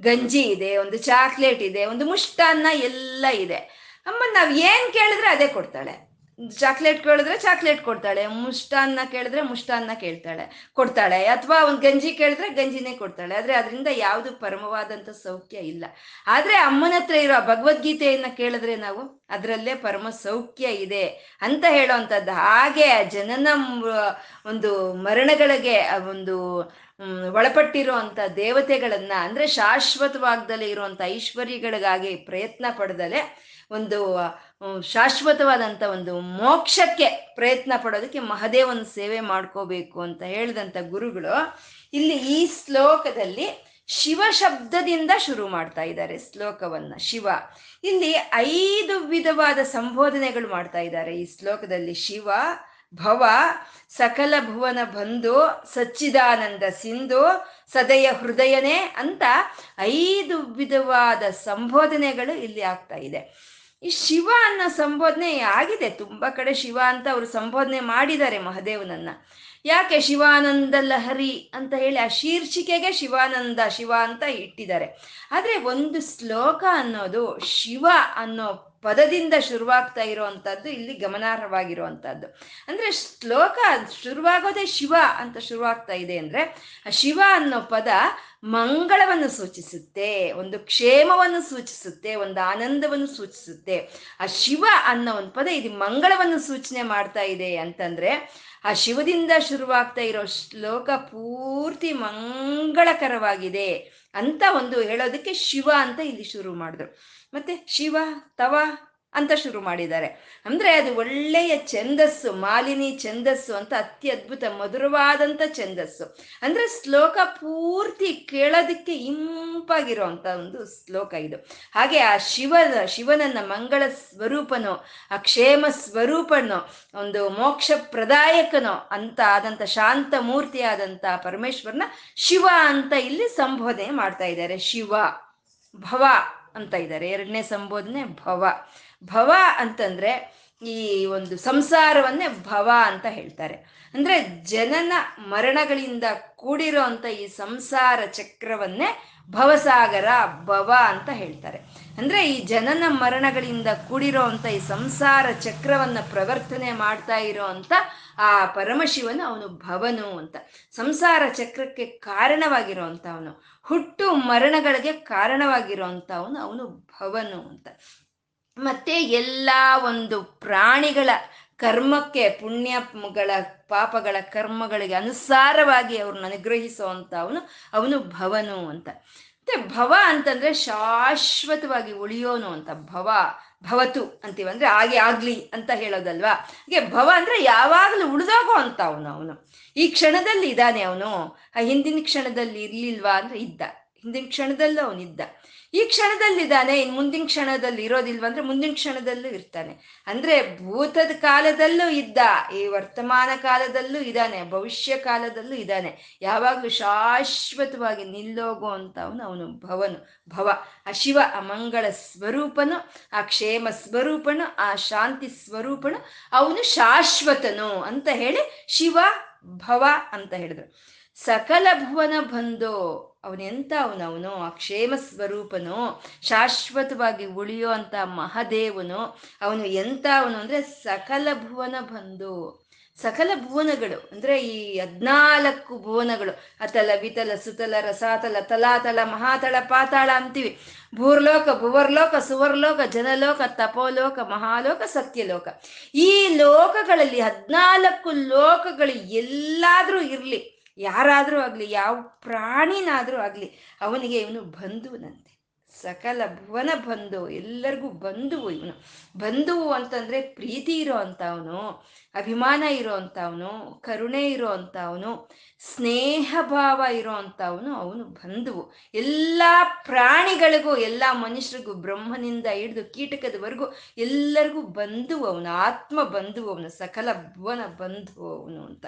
Speaker 1: ಗಂಜಿ ಇದೆ, ಒಂದು ಚಾಕ್ಲೇಟ್ ಇದೆ, ಒಂದು ಮುಷ್ಟಾನ್ನ ಎಲ್ಲ ಇದೆ. ಅಮ್ಮ ನಾವು ಏನು ಕೇಳಿದ್ರೆ ಅದೇ ಕೊಡ್ತಾಳೆ. ಚಾಕ್ಲೇಟ್ ಕೇಳಿದ್ರೆ ಚಾಕ್ಲೇಟ್ ಕೊಡ್ತಾಳೆ. ಮುಷ್ಟಾನ್ನ ಕೇಳಿದ್ರೆ ಮುಷ್ಟಾನ್ನ ಕೇಳ್ತಾಳೆ. ಕೊಡ್ತಾಳೆ. ಅಥವಾ ಒಂದು ಗಂಜಿ ಕೇಳಿದ್ರೆ ಗಂಜಿನೇ ಕೊಡ್ತಾಳೆ. ಆದ್ರೆ ಅದರಿಂದ ಯಾವುದು ಪರಮವಾದಂಥ ಸೌಖ್ಯ ಇಲ್ಲ. ಆದ್ರೆ ಅಮ್ಮನ ಹತ್ರ ಇರೋ ಭಗವದ್ಗೀತೆಯನ್ನ ಕೇಳಿದ್ರೆ ನಾವು ಅದರಲ್ಲೇ ಪರಮ ಸೌಖ್ಯ ಇದೆ ಅಂತ ಹೇಳೋವಂಥದ್ದು ಹಾಗೆ ಆ ಜನನ ಒಂದು ಮರಣಗಳಿಗೆ ಒಂದು ಒಳಪಟ್ಟಿರುವಂತ ದೇವತೆಗಳನ್ನ, ಅಂದ್ರೆ ಶಾಶ್ವತವಾಗ್ದಲೇ ಇರುವಂತ ಐಶ್ವರ್ಯಗಳಿಗಾಗಿ ಪ್ರಯತ್ನ ಪಡೆದಲೆ ಒಂದು ಶಾಶ್ವತವಾದಂಥ ಒಂದು ಮೋಕ್ಷಕ್ಕೆ ಪ್ರಯತ್ನ ಪಡೋದಕ್ಕೆ ಮಹದೇವನ ಸೇವೆ ಮಾಡ್ಕೋಬೇಕು ಅಂತ ಹೇಳಿದಂಥ ಗುರುಗಳು ಇಲ್ಲಿ ಈ ಶ್ಲೋಕದಲ್ಲಿ ಶಿವ ಶಬ್ದದಿಂದ ಶುರು ಮಾಡ್ತಾ ಇದ್ದಾರೆ ಶ್ಲೋಕವನ್ನ, ಶಿವ. ಇಲ್ಲಿ ಐದು ವಿಧವಾದ ಸಂಬೋಧನೆಗಳು ಮಾಡ್ತಾ ಇದ್ದಾರೆ ಈ ಶ್ಲೋಕದಲ್ಲಿ. ಶಿವ, ಭವ, ಸಕಲ ಭುವನ ಬಂಧು, ಸಚ್ಚಿದಾನಂದ ಸಿಂಧು, ಸದಯ ಹೃದಯನೇ ಅಂತ ಐದು ವಿಧವಾದ ಸಂಬೋಧನೆಗಳು ಇಲ್ಲಿ ಆಗ್ತಾ ಇದೆ. ಈ ಶಿವ ಅನ್ನೋ ಸಂಬೋಧನೆ ಆಗಿದೆ. ತುಂಬಾ ಕಡೆ ಶಿವ ಅಂತ ಅವರು ಸಂಬೋಧನೆ ಮಾಡಿದ್ದಾರೆ ಮಹದೇವನನ್ನ. ಯಾಕೆ ಶಿವಾನಂದ ಲಹರಿ ಅಂತ ಹೇಳಿ ಆ ಶೀರ್ಷಿಕೆಗೆ ಶಿವಾನಂದ ಶಿವ ಅಂತ ಇಟ್ಟಿದ್ದಾರೆ. ಆದ್ರೆ ಒಂದು ಶ್ಲೋಕ ಅನ್ನೋದು ಶಿವ ಅನ್ನೋ ಪದದಿಂದ ಶುರುವಾಗ್ತಾ ಇರುವಂತದ್ದು ಇಲ್ಲಿ ಗಮನಾರ್ಹವಾಗಿರುವಂತಹದ್ದು. ಅಂದ್ರೆ ಶ್ಲೋಕ ಶುರುವಾಗೋದೇ ಶಿವ ಅಂತ ಶುರುವಾಗ್ತಾ ಇದೆ ಅಂದ್ರೆ ಶಿವ ಅನ್ನೋ ಪದ ಮಂಗಳವನ್ನು ಸೂಚಿಸುತ್ತೆ, ಒಂದು ಕ್ಷೇಮವನ್ನು ಸೂಚಿಸುತ್ತೆ, ಒಂದು ಆನಂದವನ್ನು ಸೂಚಿಸುತ್ತೆ. ಆ ಶಿವ ಅನ್ನೋ ಒಂದು ಪದ ಇದು ಮಂಗಳವನ್ನು ಸೂಚನೆ ಮಾಡ್ತಾ ಇದೆ ಅಂತಂದ್ರೆ, ಆ ಶಿವದಿಂದ ಶುರುವಾಗ್ತಾ ಇರೋ ಶ್ಲೋಕ ಪೂರ್ತಿ ಮಂಗಳಕರವಾಗಿದೆ. ಅಂತ ಒಂದು ಹೇಳೋದಕ್ಕೆ ಶಿವ ಅಂತ ಇಲ್ಲಿ ಶುರು ಮಾಡಿದ್ರು. ಮತ್ತೆ ಶಿವ ತವ ಅಂತ ಶುರು ಮಾಡಿದ್ದಾರೆ. ಅಂದ್ರೆ ಅದು ಒಳ್ಳೆಯ ಛಂದಸ್ಸು, ಮಾಲಿನಿ ಛಂದಸ್ಸು ಅಂತ ಅತ್ಯದ್ಭುತ ಮಧುರವಾದಂಥ ಛಂದಸ್ಸು. ಅಂದ್ರೆ ಶ್ಲೋಕ ಪೂರ್ತಿ ಕೇಳೋದಕ್ಕೆ ಇಂಪಾಗಿರುವಂತ ಒಂದು ಶ್ಲೋಕ ಇದು. ಹಾಗೆ ಆ ಶಿವನ ಶಿವನನ್ನ ಮಂಗಳ ಸ್ವರೂಪನೋ, ಆ ಕ್ಷೇಮ ಸ್ವರೂಪನು, ಒಂದು ಮೋಕ್ಷ ಪ್ರದಾಯಕನೋ ಅಂತ ಆದಂತ ಶಾಂತ ಮೂರ್ತಿ ಆದಂತ ಪರಮೇಶ್ವರನ ಶಿವ ಅಂತ ಇಲ್ಲಿ ಸಂಬೋಧನೆ ಮಾಡ್ತಾ ಇದ್ದಾರೆ. ಶಿವ, ಭವ ಅಂತ ಇದ್ದಾರೆ. ಎರಡನೇ ಸಂಬೋಧನೆ ಭವ. ಭವ ಅಂತಂದ್ರೆ ಈ ಒಂದು ಸಂಸಾರವನ್ನೇ ಭವ ಅಂತ ಹೇಳ್ತಾರೆ. ಅಂದ್ರೆ ಜನನ ಮರಣಗಳಿಂದ ಕೂಡಿರೋ ಅಂತ ಈ ಸಂಸಾರ ಚಕ್ರವನ್ನೇ ಭವಸಾಗರ, ಭವ ಅಂತ ಹೇಳ್ತಾರೆ. ಅಂದ್ರೆ ಈ ಜನನ ಮರಣಗಳಿಂದ ಕೂಡಿರೋ ಅಂತ ಈ ಸಂಸಾರ ಚಕ್ರವನ್ನ ಪ್ರವರ್ತನೆ ಮಾಡ್ತಾ ಇರೋ ಅಂತ ಆ ಪರಮಶಿವನು ಅವನು ಭವನು ಅಂತ. ಸಂಸಾರ ಚಕ್ರಕ್ಕೆ ಕಾರಣವಾಗಿರೋ ಅವನು ಹುಟ್ಟು ಮರಣಗಳಿಗೆ ಕಾರಣವಾಗಿರೋ ಅವನು ಅವನು ಭವನು ಅಂತ. ಮತ್ತೆ ಎಲ್ಲ ಒಂದು ಪ್ರಾಣಿಗಳ ಕರ್ಮಕ್ಕೆ ಪುಣ್ಯಗಳ ಪಾಪಗಳ ಕರ್ಮಗಳಿಗೆ ಅನುಸಾರವಾಗಿ ಅವ್ರನ್ನ ಅನುಗ್ರಹಿಸುವಂತ ಅವನು ಅವನು ಭವನು ಅಂತ. ಮತ್ತೆ ಭವ ಅಂತಂದ್ರೆ ಶಾಶ್ವತವಾಗಿ ಉಳಿಯೋನು ಅಂತ. ಭವ, ಭವತು ಅಂತೀವಿ ಅಂದ್ರೆ ಹಾಗೆ ಆಗ್ಲಿ ಅಂತ ಹೇಳೋದಲ್ವಾ? ಹಾಗೆ ಭವ ಅಂದ್ರೆ ಯಾವಾಗಲೂ ಉಳಿದಾಗೋ ಅಂತ ಅವನು ಅವನು. ಈ ಕ್ಷಣದಲ್ಲಿ ಇದ್ದಾನೆ ಅವನು. ಆ ಹಿಂದಿನ ಕ್ಷಣದಲ್ಲಿ ಇರ್ಲಿಲ್ವಾ ಅಂದ್ರೆ ಇದ್ದ. ಹಿಂದಿನ ಕ್ಷಣದಲ್ಲೂ ಅವನಿದ್ದ. ಈ ಕ್ಷಣದಲ್ಲಿದ್ದಾನೆ, ಇನ್ ಮುಂದಿನ ಕ್ಷಣದಲ್ಲಿ ಇರೋದಿಲ್ವ ಅಂದ್ರೆ ಮುಂದಿನ ಕ್ಷಣದಲ್ಲೂ ಇರ್ತಾನೆ. ಅಂದ್ರೆ ಭೂತದ ಕಾಲದಲ್ಲೂ ಇದ್ದ, ಈ ವರ್ತಮಾನ ಕಾಲದಲ್ಲೂ ಇದ್ದಾನೆ, ಭವಿಷ್ಯ ಕಾಲದಲ್ಲೂ ಇದ್ದಾನೆ. ಯಾವಾಗ್ಲೂ ಶಾಶ್ವತವಾಗಿ ನಿಲ್ಲೋಗೋ ಅಂತ ಅವನು ಅವನು ಭವನು, ಭವ. ಆ ಶಿವ, ಆ ಮಂಗಳ ಸ್ವರೂಪನು, ಆ ಕ್ಷೇಮ ಸ್ವರೂಪನು, ಆ ಶಾಂತಿ ಸ್ವರೂಪನು, ಅವನು ಶಾಶ್ವತನು ಅಂತ ಹೇಳಿ ಶಿವ ಭವ ಅಂತ ಹೇಳಿದ್ರು. ಸಕಲ ಭುವನ ಬಂದು ಅವನೆಂತ ಅವನವನು, ಆ ಕ್ಷೇಮ ಸ್ವರೂಪನು, ಶಾಶ್ವತವಾಗಿ ಉಳಿಯೋ ಅಂತ ಮಹಾದೇವನು, ಅವನು ಎಂತ ಅವನು ಅಂದ್ರೆ ಸಕಲ ಭುವನ ಬಂದು. ಸಕಲ ಭುವನಗಳು, ಅಂದ್ರೆ ಈ ಹದ್ನಾಲ್ಕು ಭುವನಗಳು, ಅತಲ, ವಿತಲ, ಸುತಲ, ರಸಾತಲ, ತಲಾತಲ, ಮಹಾತಳ, ಪಾತಾಳ ಅಂತೀವಿ. ಭೂರ್ಲೋಕ, ಭುವರ್ಲೋಕ, ಸುವರ್ಲೋಕ, ಜನಲೋಕ, ತಪೋಲೋಕ, ಮಹಾಲೋಕ, ಸತ್ಯಲೋಕ. ಈ ಲೋಕಗಳಲ್ಲಿ ಹದ್ನಾಲ್ಕು ಲೋಕಗಳು ಎಲ್ಲಾದ್ರೂ ಇರ್ಲಿ. ಯಾರಾದರೂ ಆಗಲಿ, ಯಾವ ಪ್ರಾಣಿನಾದರೂ ಆಗಲಿ, ಅವನಿಗೆ ಇವನು ಬಂಧುವನಂತೆ ಸಕಲ ಭುವನ ಬಂಧು, ಎಲ್ಲರಿಗೂ ಬಂಧುವು ಇವನು. ಬಂಧುವು ಅಂತಂದ್ರೆ ಪ್ರೀತಿ ಇರೋ ಅಂಥವನು ಅಭಿಮಾನ ಇರೋ ಅಂಥವನು ಕರುಣೆ ಇರೋ ಅಂಥವನು ಸ್ನೇಹ ಭಾವ ಇರೋ ಅಂಥವನು ಅವನು ಬಂಧುವು. ಎಲ್ಲ ಪ್ರಾಣಿಗಳಿಗೂ, ಎಲ್ಲ ಮನುಷ್ಯರಿಗೂ, ಬ್ರಹ್ಮನಿಂದ ಹಿಡಿದು ಕೀಟಕದವರೆಗೂ ಎಲ್ಲರಿಗೂ ಬಂಧುವು ಅವನು, ಆತ್ಮ ಬಂಧುವು ಅವನು, ಸಕಲ ಭುವನ ಬಂಧು ಅವನು ಅಂತ.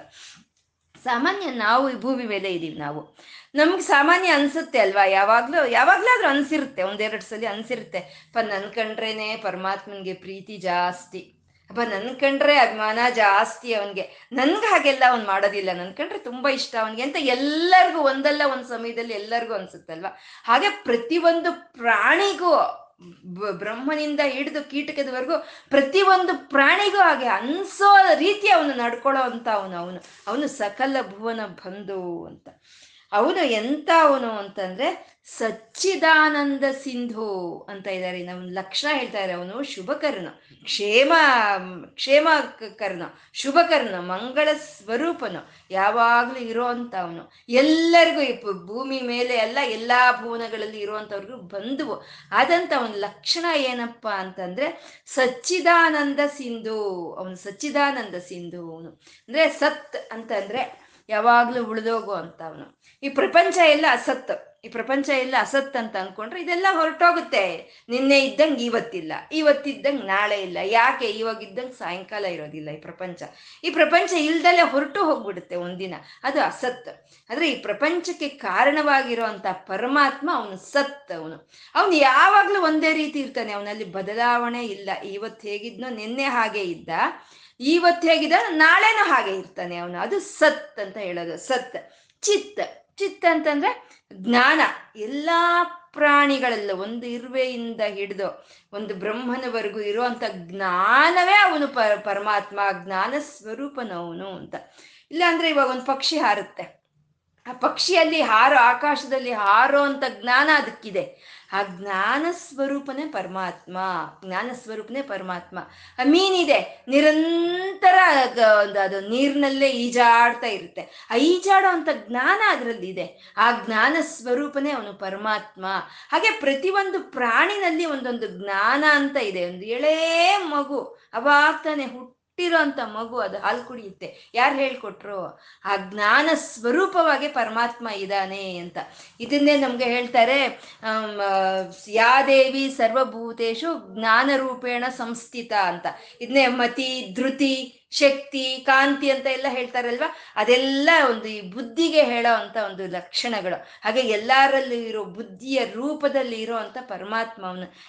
Speaker 1: ಸಾಮಾನ್ಯ ನಾವು ಈ ಭೂಮಿ ಮೇಲೆ ಇದೀವಿ ನಾವು. ನಮ್ಗೆ ಸಾಮಾನ್ಯ ಅನ್ಸುತ್ತೆ ಅಲ್ವಾ? ಯಾವಾಗ್ಲೂ, ಯಾವಾಗ್ಲಾದ್ರೂ ಅನ್ಸಿರುತ್ತೆ. ಒಂದೆರಡು ಸಲ ಅನ್ಸಿರುತ್ತೆ. ಅಪ್ಪ, ನನ್ ಕಂಡ್ರೇನೆ ಪರಮಾತ್ಮನ್ಗೆ ಪ್ರೀತಿ ಜಾಸ್ತಿ. ಅಪ್ಪ, ನನ್ ಕಂಡ್ರೆ ಅಭಿಮಾನ ಜಾಸ್ತಿ ಅವನ್ಗೆ. ನನ್ಗೆ ಹಾಗೆಲ್ಲ ಅವ್ನು ಮಾಡೋದಿಲ್ಲ. ನನ್ ಕಂಡ್ರೆ ತುಂಬಾ ಇಷ್ಟ ಅವನ್ಗೆ ಅಂತ ಎಲ್ಲರಿಗೂ, ಒಂದಲ್ಲ ಒಂದ್ ಸಮಯದಲ್ಲಿ ಎಲ್ಲರಿಗೂ ಅನ್ಸುತ್ತಲ್ವಾ? ಹಾಗೆ ಪ್ರತಿಯೊಂದು ಪ್ರಾಣಿಗೂ ಬ್ರಹ್ಮನಿಂದ ಹಿಡಿದು ಕೀಟಕದವರೆಗೂ ಪ್ರತಿಯೊಂದು ಪ್ರಾಣಿಗೂ ಹಾಗೆ ಅನ್ಸೋ ರೀತಿ ಅವನು ನಡ್ಕೊಳ್ಳೋ ಅಂತ ಅವನು ಅವನು. ಅವನು ಸಕಲ ಭುವನ ಬಂಧು ಅಂತ. ಅವನು ಎಂತ ಅವನು ಅಂತಂದ್ರೆ ಸಚ್ಚಿದಾನಂದ ಸಿಂಧು ಅಂತ ಇದ್ದಾರೆ ನಮ್ಮ ಲಕ್ಷಣ ಹೇಳ್ತಾ ಇದ್ದಾರೆ ಅವನು, ಶುಭಕರ್ಣ. ಕ್ಷೇಮ ಕ್ಷೇಮ ಕರ್ಣ. ಶುಭಕರ್ಣ, ಮಂಗಳ ಸ್ವರೂಪನು. ಯಾವಾಗ್ಲೂ ಇರೋ ಅಂತ ಅವನು ಎಲ್ಲರಿಗೂ ಈ ಭೂಮಿ ಮೇಲೆ ಎಲ್ಲ, ಎಲ್ಲಾ ಭುವನಗಳಲ್ಲಿ ಇರುವಂತವ್ರಿಗು ಬಂಧುವು. ಆದಂತ ಅವನ ಲಕ್ಷಣ ಏನಪ್ಪ ಅಂತಂದ್ರೆ ಸಚ್ಚಿದಾನಂದ ಸಿಂಧು. ಅವನು ಸಚ್ಚಿದಾನಂದ ಸಿಂಧು ಅವನು ಅಂದ್ರೆ ಸತ್ ಅಂತಂದ್ರೆ ಯಾವಾಗ್ಲೂ ಉಳಿದೋಗು ಅಂತ ಅವನು. ಈ ಪ್ರಪಂಚ ಎಲ್ಲ ಅಸತ್ ಈ ಪ್ರಪಂಚ ಎಲ್ಲ ಅಸತ್ ಅಂತ ಅನ್ಕೊಂಡ್ರೆ ಇದೆಲ್ಲ ಹೊರಟೋಗುತ್ತೆ. ನಿನ್ನೆ ಇದ್ದಂಗೆ ಇವತ್ತಿಲ್ಲ. ಇವತ್ತಿದ್ದಂಗೆ ನಾಳೆ ಇಲ್ಲ. ಯಾಕೆ? ಇವಾಗ ಇದ್ದಂಗೆ ಸಾಯಂಕಾಲ ಇರೋದಿಲ್ಲ ಈ ಪ್ರಪಂಚ. ಈ ಪ್ರಪಂಚ ಇಲ್ದಲ್ಲೇ ಹೊರಟು ಹೋಗ್ಬಿಡುತ್ತೆ ಒಂದಿನ. ಅದು ಅಸತ್. ಆದ್ರೆ ಈ ಪ್ರಪಂಚಕ್ಕೆ ಕಾರಣವಾಗಿರುವಂಥ ಪರಮಾತ್ಮ ಅವನು ಸತ್ ಅವನು. ಅವನು ಯಾವಾಗ್ಲೂ ಒಂದೇ ರೀತಿ ಇರ್ತಾನೆ. ಅವನಲ್ಲಿ ಬದಲಾವಣೆ ಇಲ್ಲ. ಇವತ್ತು ಹೇಗಿದ್ನೋ ನಿನ್ನೆ ಹಾಗೆ ಇದ್ದ. ಇವತ್ತು ಹೇಗಿದ್ದ? ನಾಳೆನೂ ಹಾಗೆ ಇರ್ತಾನೆ ಅವನು. ಅದು ಸತ್ ಅಂತ ಹೇಳೋದು. ಸತ್. ಚಿತ್. ಚಿತ್ ಅಂತಂದ್ರೆ ಜ್ಞಾನ ಎಲ್ಲ ಪ್ರಾಣಿಗಳೆಲ್ಲ ಒಂದು ಇರುವೆಯಿಂದ ಹಿಡಿದು ಒಂದು ಬ್ರಹ್ಮನವರೆಗೂ ಇರುವಂತ ಜ್ಞಾನವೇ ಅವನು ಪ, ಪರಮಾತ್ಮ, ಜ್ಞಾನ ಸ್ವರೂಪನವನು ಅಂತ. ಇಲ್ಲ ಅಂದ್ರೆ ಇವಾಗ ಒಂದು ಪಕ್ಷಿ ಹಾರುತ್ತೆ. ಆ ಪಕ್ಷಿಯಲ್ಲಿ ಹಾರೋ, ಆಕಾಶದಲ್ಲಿ ಹಾರೋ ಅಂತ ಜ್ಞಾನ ಅದಕ್ಕಿದೆ. ಆ ಜ್ಞಾನ ಸ್ವರೂಪನೇ ಪರಮಾತ್ಮ, ಜ್ಞಾನ ಸ್ವರೂಪನೇ ಪರಮಾತ್ಮ. ಆ ಮೀನಿದೆ. ನಿರಂತರ ಒಂದು ಅದು ನೀರಿನಲ್ಲೇ ಈಜಾಡ್ತಾ ಇರುತ್ತೆ. ಆ ಈಜಾಡೋ ಅಂತ ಜ್ಞಾನ ಅದರಲ್ಲಿ ಇದೆ ಆ ಜ್ಞಾನ ಸ್ವರೂಪನೇ ಅವನು ಪರಮಾತ್ಮ. ಹಾಗೆ ಪ್ರತಿಯೊಂದು ಪ್ರಾಣಿನಲ್ಲಿ ಒಂದೊಂದು ಜ್ಞಾನ ಅಂತ ಇದೆ. ಒಂದು ಎಳೇ ಮಗು ಅವಾಗ ಹುಟ್ಟಿರೋ ಮಗು ಅದು ಹಾಲು ಕುಡಿಯುತ್ತೆ. ಯಾರು ಹೇಳ್ಕೊಟ್ರು? ಆ ಜ್ಞಾನ ಸ್ವರೂಪವಾಗಿ ಪರಮಾತ್ಮ ಇದ್ದಾನೆ ಅಂತ. ಇದನ್ನೇ ನಮ್ಗೆ ಹೇಳ್ತಾರೆ ಯಾ ದೇವಿ ಸರ್ವಭೂತೇಶು ಜ್ಞಾನ ರೂಪೇಣ ಸಂಸ್ಥಿತ ಅಂತ. ಇದನ್ನೇ ಮತಿ, ಧೃತಿ, ಶಕ್ತಿ, ಕಾಂತಿ ಅಂತ ಎಲ್ಲ ಹೇಳ್ತಾರಲ್ವಾ? ಅದೆಲ್ಲ ಒಂದು ಈ ಬುದ್ಧಿಗೆ ಹೇಳೋ ಅಂತ ಒಂದು ಲಕ್ಷಣಗಳು. ಹಾಗೆ ಎಲ್ಲರಲ್ಲೂ ಇರೋ ಬುದ್ಧಿಯ ರೂಪದಲ್ಲಿ ಇರೋ ಅಂತ ಪರಮಾತ್ಮ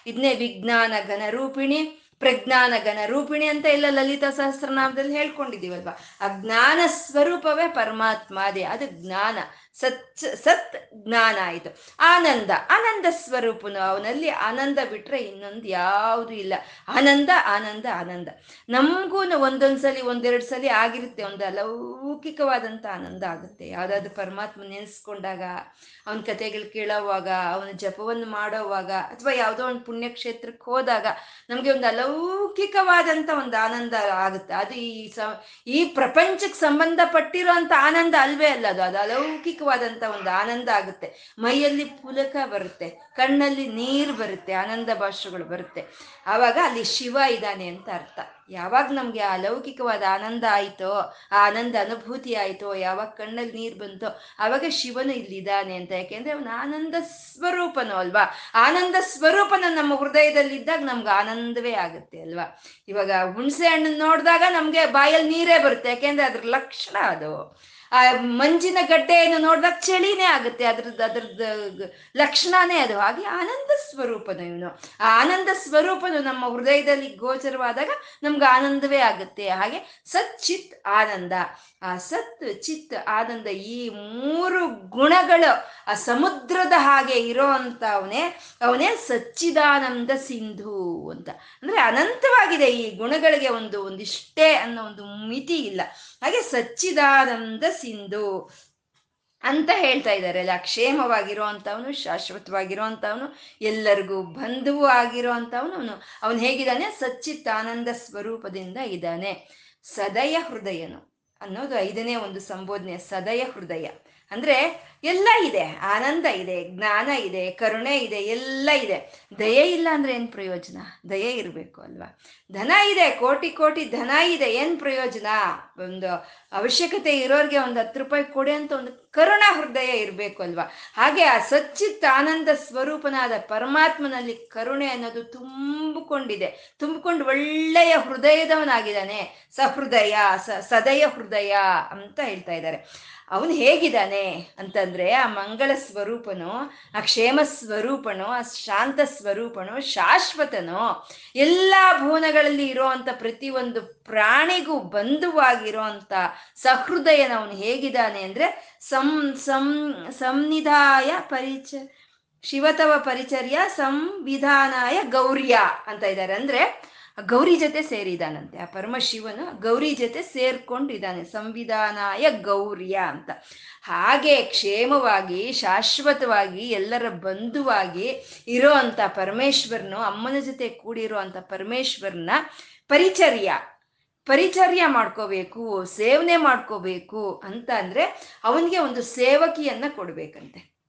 Speaker 1: ಇದನ್ನೇ ವಿಜ್ಞಾನ ಘನರೂಪಿಣಿ ಪ್ರಜ್ಞಾನ ಗಣ ರೂಪಿಣಿ ಅಂತ ಎಲ್ಲ ಲಲಿತಾ ಸಹಸ್ರನಾಮದಲ್ಲಿ ಹೇಳ್ಕೊಂಡಿದೀವಲ್ವಾ ಆ ಜ್ಞಾನ ಸ್ವರೂಪವೇ ಪರಮಾತ್ಮ ಅದೇ ಅದು ಜ್ಞಾನ. ಸತ್ ಸತ್ ಜ್ಞಾನ ಆಯಿತು ಆನಂದ ಆನಂದ ಸ್ವರೂಪನು ಅವನಲ್ಲಿ. ಆನಂದ ಬಿಟ್ರೆ ಇನ್ನೊಂದು ಯಾವುದು ಇಲ್ಲ. ಆನಂದ ಆನಂದ ಆನಂದ. ನಮಗೂ ಒಂದೊಂದ್ಸಲಿ ಒಂದೆರಡು ಸಲ ಆಗಿರುತ್ತೆ. ಒಂದು ಅಲೌಕಿಕವಾದಂಥ ಆನಂದ ಆಗುತ್ತೆ. ಯಾವುದಾದ್ರು ಪರಮಾತ್ಮ ನೆನೆಸ್ಕೊಂಡಾಗ, ಅವನ ಕಥೆಗಳು ಕೇಳೋವಾಗ, ಅವನ ಜಪವನ್ನು ಮಾಡೋವಾಗ, ಅಥವಾ ಯಾವುದೋ ಒಂದು ಪುಣ್ಯಕ್ಷೇತ್ರಕ್ಕೆ ಹೋದಾಗ ನಮಗೆ ಒಂದು ಅಲೌಕಿಕವಾದಂಥ ಒಂದು ಆನಂದ ಆಗುತ್ತೆ. ಅದು ಈ ಸ, ಈ ಪ್ರಪಂಚಕ್ಕೆ ಸಂಬಂಧಪಟ್ಟಿರೋ ಆನಂದ ಅಲ್ವೇ ಅಲ್ಲ ಅದು. ಅದು ಅಲೌಕಿಕವಾದಂಥ ಒಂದು ಆನಂದ ಆಗುತ್ತೆ. ಮೈಯಲ್ಲಿ ಪುಲಕ ಬರುತ್ತೆ, ಕಣ್ಣಲ್ಲಿ ನೀರು ಬರುತ್ತೆ, ಆನಂದ ಭಾಷೆಗಳು ಬರುತ್ತೆ. ಆವಾಗ ಅಲ್ಲಿ ಶಿವ ಇದ್ದಾನೆ ಅಂತ ಅರ್ಥ. ಯಾವಾಗ ನಮ್ಗೆ ಆ ಲೌಕಿಕವಾದ ಆನಂದ ಆಯ್ತೋ, ಆ ಆನಂದ ಅನುಭೂತಿ ಆಯ್ತೋ, ಯಾವಾಗ ಕಣ್ಣಲ್ಲಿ ನೀರು ಬಂತೋ, ಅವಾಗ ಶಿವನು ಇಲ್ಲಿದ್ದಾನೆ ಅಂತ. ಯಾಕೆಂದ್ರೆ ಅವನು ಆನಂದ ಸ್ವರೂಪನು ಅಲ್ವಾ? ಆನಂದ ಸ್ವರೂಪನ ನಮ್ಮ ಹೃದಯದಲ್ಲಿದ್ದಾಗ ನಮ್ಗೆ ಆನಂದವೇ ಆಗುತ್ತೆ ಅಲ್ವಾ? ಇವಾಗ ಹುಣಸೆ ಹಣ್ಣು ನೋಡಿದಾಗ ನಮ್ಗೆ ಬಾಯಲ್ಲಿ ನೀರೇ ಬರುತ್ತೆ. ಯಾಕೆಂದ್ರೆ ಅದ್ರ ಲಕ್ಷಣ ಅದು. ಆ ಮಂಜಿನ ಗಡ್ಡೆಯನ್ನು ನೋಡಿದಾಗ ಚಳಿನೇ ಆಗುತ್ತೆ. ಅದ್ರದ್ದು ಅದ್ರದ್ದು ಲಕ್ಷಣನೇ ಅದು. ಹಾಗೆ ಆನಂದ ಸ್ವರೂಪನು ಇವನು. ಆ ಆನಂದ ಸ್ವರೂಪನು ನಮ್ಮ ಹೃದಯದಲ್ಲಿ ಗೋಚರವಾದಾಗ ನಮ್ಗೆ ಆನಂದವೇ ಆಗುತ್ತೆ. ಹಾಗೆ ಸತ್ ಚಿತ್ ಆನಂದ. ಆ ಸತ್ ಚಿತ್ ಆನಂದ ಈ ಮೂರು ಗುಣಗಳು ಆ ಸಮುದ್ರದ ಹಾಗೆ ಇರೋ ಅಂತ ಅವನೇ ಅವನೇ ಸಚ್ಚಿದಾನಂದ ಸಿಂಧು ಅಂತ. ಅಂದ್ರೆ ಅನಂತವಾಗಿದೆ ಈ ಗುಣಗಳಿಗೆ ಒಂದು, ಒಂದಿಷ್ಟೇ ಅನ್ನೋ ಒಂದು ಮಿತಿ ಇಲ್ಲ. ಹಾಗೆ ಸಚ್ಚಿದಾನಂದ ಸಿಂಧು. ಅಂತ ಹೇಳ್ತಾ ಇದ್ದಾರೆ. ಅಲ್ಲ ಕ್ಷೇಮವಾಗಿರೋ ಅಂಥವನು ಎಲ್ಲರಿಗೂ ಬಂಧುವು ಆಗಿರೋ ಅವನು ಅವನು ಹೇಗಿದ್ದಾನೆ? ಸಚ್ಚಿತ್ ಆನಂದ ಸ್ವರೂಪದಿಂದ ಇದ್ದಾನೆ. ಸದಯ ಹೃದಯನು ಅನ್ನೋದು ಐದನೇ ಒಂದು ಸಂಬೋಧನೆ ಸದಯ ಹೃದಯ. ಅಂದ್ರೆ ಎಲ್ಲ ಇದೆ, ಆನಂದ ಇದೆ, ಜ್ಞಾನ ಇದೆ, ಕರುಣೆ ಇದೆ, ಎಲ್ಲ ಇದೆ. ದಯೆ ಇಲ್ಲ ಅಂದ್ರೆ ಏನ್ ಪ್ರಯೋಜನ? ದಯೆ ಇರಬೇಕು ಅಲ್ವಾ? ಧನ ಇದೆ, ಕೋಟಿ ಕೋಟಿ ಧನ ಇದೆ, ಏನ್ ಪ್ರಯೋಜನ? ಒಂದು ಅವಶ್ಯಕತೆ ಇರೋರಿಗೆ ಒಂದು ಹತ್ತು ರೂಪಾಯಿ ಕೊಡಿ ಅಂತ ಒಂದು ಕರುಣ ಹೃದಯ ಇರಬೇಕು ಅಲ್ವಾ? ಹಾಗೆ ಆ ಸಚ್ಚಿತ್ ಆನಂದ ಸ್ವರೂಪನಾದ ಪರಮಾತ್ಮನಲ್ಲಿ ಕರುಣೆ ಅನ್ನೋದು ತುಂಬಿಕೊಂಡಿದೆ. ತುಂಬಿಕೊಂಡು ಒಳ್ಳೆಯ ಹೃದಯದವನಾಗಿದ್ದಾನೆ. ಸಹೃದಯ, ಸ, ಸದಯ ಹೃದಯ ಅಂತ ಹೇಳ್ತಾ ಇದ್ದಾರೆ. ಅವನು ಹೇಗಿದ್ದಾನೆ ಅಂತಂದ್ರೆ ಆ ಮಂಗಳ ಸ್ವರೂಪನು, ಆ ಕ್ಷೇಮ ಸ್ವರೂಪನು, ಆ ಶಾಂತ ಸ್ವರೂಪನು, ಶಾಶ್ವತನು, ಎಲ್ಲ ಭುವನಗಳಲ್ಲಿ ಇರುವಂತ ಪ್ರತಿಯೊಂದು ಪ್ರಾಣಿಗೂ ಬಂಧುವಾಗಿರೋ ಅಂತ ಸಹೃದಯನ ಅವನು ಹೇಗಿದ್ದಾನೆ ಅಂದ್ರೆ ಸಂ ಸಂ, ಸಂನಿಧಾಯ ಪರಿಚ, ಶಿವತವ ಪರಿಚರ್ಯ ಸಂವಿಧಾನಾಯ ಗೌರ್ಯ ಅಂತ ಇದ್ದಾರೆ. ಅಂದ್ರೆ ಗೌರಿ ಜೊತೆ ಸೇರಿದಾನಂತೆ. ಆ ಪರಮಶಿವನು ಗೌರಿ ಜೊತೆ ಸೇರ್ಕೊಂಡಿದ್ದಾನೆ. ಸಂವಿಧಾನಾಯ ಗೌರ್ಯ ಅಂತ. ಹಾಗೆ ಕ್ಷೇಮವಾಗಿ, ಶಾಶ್ವತವಾಗಿ ಎಲ್ಲರ ಬಂಧುವಾಗಿ ಇರೋ ಅಂತ ಪರಮೇಶ್ವರನು, ಅಮ್ಮನ ಜೊತೆ ಕೂಡಿರೋ ಅಂತ ಪರಮೇಶ್ವರನ ಪರಿಚರ್ಯ. ಪರಿಚರ್ಯ ಮಾಡ್ಕೋಬೇಕು, ಸೇವನೆ ಮಾಡ್ಕೋಬೇಕು ಅಂತ ಅಂದ್ರೆ ಅವನಿಗೆ ಒಂದು ಸೇವಕಿಯನ್ನ ಕೊಡ್ಬೇಕಂತೆ.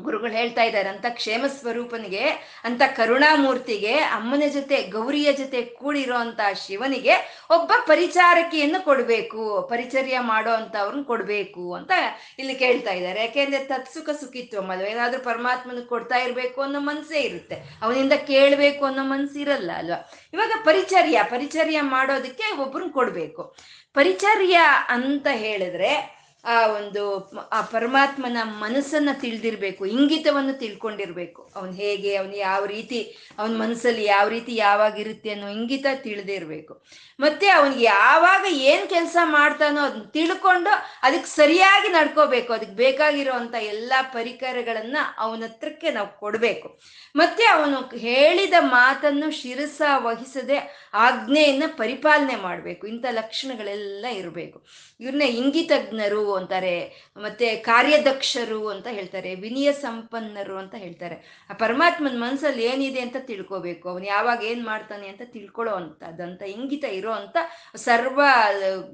Speaker 1: ಗುರುಗಳು ಹೇಳ್ತಾ ಇದ್ದಾರೆ ಅಂತ ಕ್ಷೇಮ ಸ್ವರೂಪನಿಗೆ ಅಂತ ಕರುಣಾಮೂರ್ತಿಗೆ, ಅಮ್ಮನ ಜೊತೆ, ಗೌರಿಯ ಜೊತೆ ಕೂಡಿರೋ ಅಂತ ಶಿವನಿಗೆ ಒಬ್ಬ ಪರಿಚಾರಕಿಯನ್ನು ಕೊಡಬೇಕು, ಪರಿಚರ್ಯ ಮಾಡೋ ಅಂತ ಅವ್ರನ್ನ ಕೊಡ್ಬೇಕು ಅಂತ ಇಲ್ಲಿ ಕೇಳ್ತಾ ಇದ್ದಾರೆ. ಯಾಕೆಂದ್ರೆ ತತ್ಸುಖ ಸುಖಿತ್ತು ಅಮ್ಮ ಏನಾದ್ರೂ ಪರಮಾತ್ಮನ ಕೊಡ್ತಾ ಇರ್ಬೇಕು ಅನ್ನೋ ಮನಸ್ಸೇ ಇರುತ್ತೆ. ಅವನಿಂದ ಕೇಳಬೇಕು ಅನ್ನೋ ಮನ್ಸು ಇರಲ್ಲ ಅಲ್ವಾ? ಇವಾಗ ಪರಿಚರ್ಯ ಪರಿಚರ್ಯ ಮಾಡೋದಕ್ಕೆ ಒಬ್ರನ್ನ ಕೊಡ್ಬೇಕು. ಪರಿಚರ್ಯ ಅಂತ ಹೇಳಿದ್ರೆ ಆ ಒಂದು ಆ ಪರಮಾತ್ಮನ ಮನಸ್ಸನ್ನ ತಿಳಿದಿರ್ಬೇಕು, ಇಂಗಿತವನ್ನು ತಿಳ್ಕೊಂಡಿರ್ಬೇಕು. ಅವನು ಹೇಗೆ, ಅವನು ಯಾವ ರೀತಿ, ಅವನ ಮನಸ್ಸಲ್ಲಿ ಯಾವ ರೀತಿ ಯಾವಾಗ ಇರುತ್ತೆ ಅನ್ನೋ ಇಂಗಿತ ತಿಳಿದಿರ್ಬೇಕು. ಮತ್ತೆ ಅವನಿಗೆ ಯಾವಾಗ ಏನ್ ಕೆಲಸ ಮಾಡ್ತಾನೋ ಅದನ್ನ ತಿಳ್ಕೊಂಡು ಅದಕ್ಕೆ ಸರಿಯಾಗಿ ನಡ್ಕೋಬೇಕು. ಅದಕ್ಕೆ ಬೇಕಾಗಿರೋ ಅಂತ ಎಲ್ಲಾ ಪರಿಕರಗಳನ್ನ ಅವನ ಹತ್ರಕ್ಕೆ ನಾವು ಕೊಡ್ಬೇಕು. ಮತ್ತೆ ಅವನು ಹೇಳಿದ ಮಾತನ್ನು ಶಿರಸ ವಹಿಸದೆ ಆಜ್ಞೆಯನ್ನ ಪರಿಪಾಲನೆ ಮಾಡಬೇಕು. ಇಂಥ ಲಕ್ಷಣಗಳೆಲ್ಲ ಇರಬೇಕು. ಇವ್ರನ್ನ ಇಂಗಿತಜ್ಞರು ಅಂತಾರೆ, ಮತ್ತೆ ಕಾರ್ಯದಕ್ಷರು ಅಂತ ಹೇಳ್ತಾರೆ, ವಿನಯ ಸಂಪನ್ನರು ಅಂತ ಹೇಳ್ತಾರೆ. ಆ ಪರಮಾತ್ಮನ ಮನಸ್ಸಲ್ಲಿ ಏನಿದೆ ಅಂತ ತಿಳ್ಕೊಬೇಕು. ಅವನು ಯಾವಾಗ ಏನ್ ಮಾಡ್ತಾನೆ ಅಂತ ತಿಳ್ಕೊಳ್ಳೋ ಅಂತದಂತ ಇಂಗಿತ ಇರೋ ಅಂತ ಸರ್ವ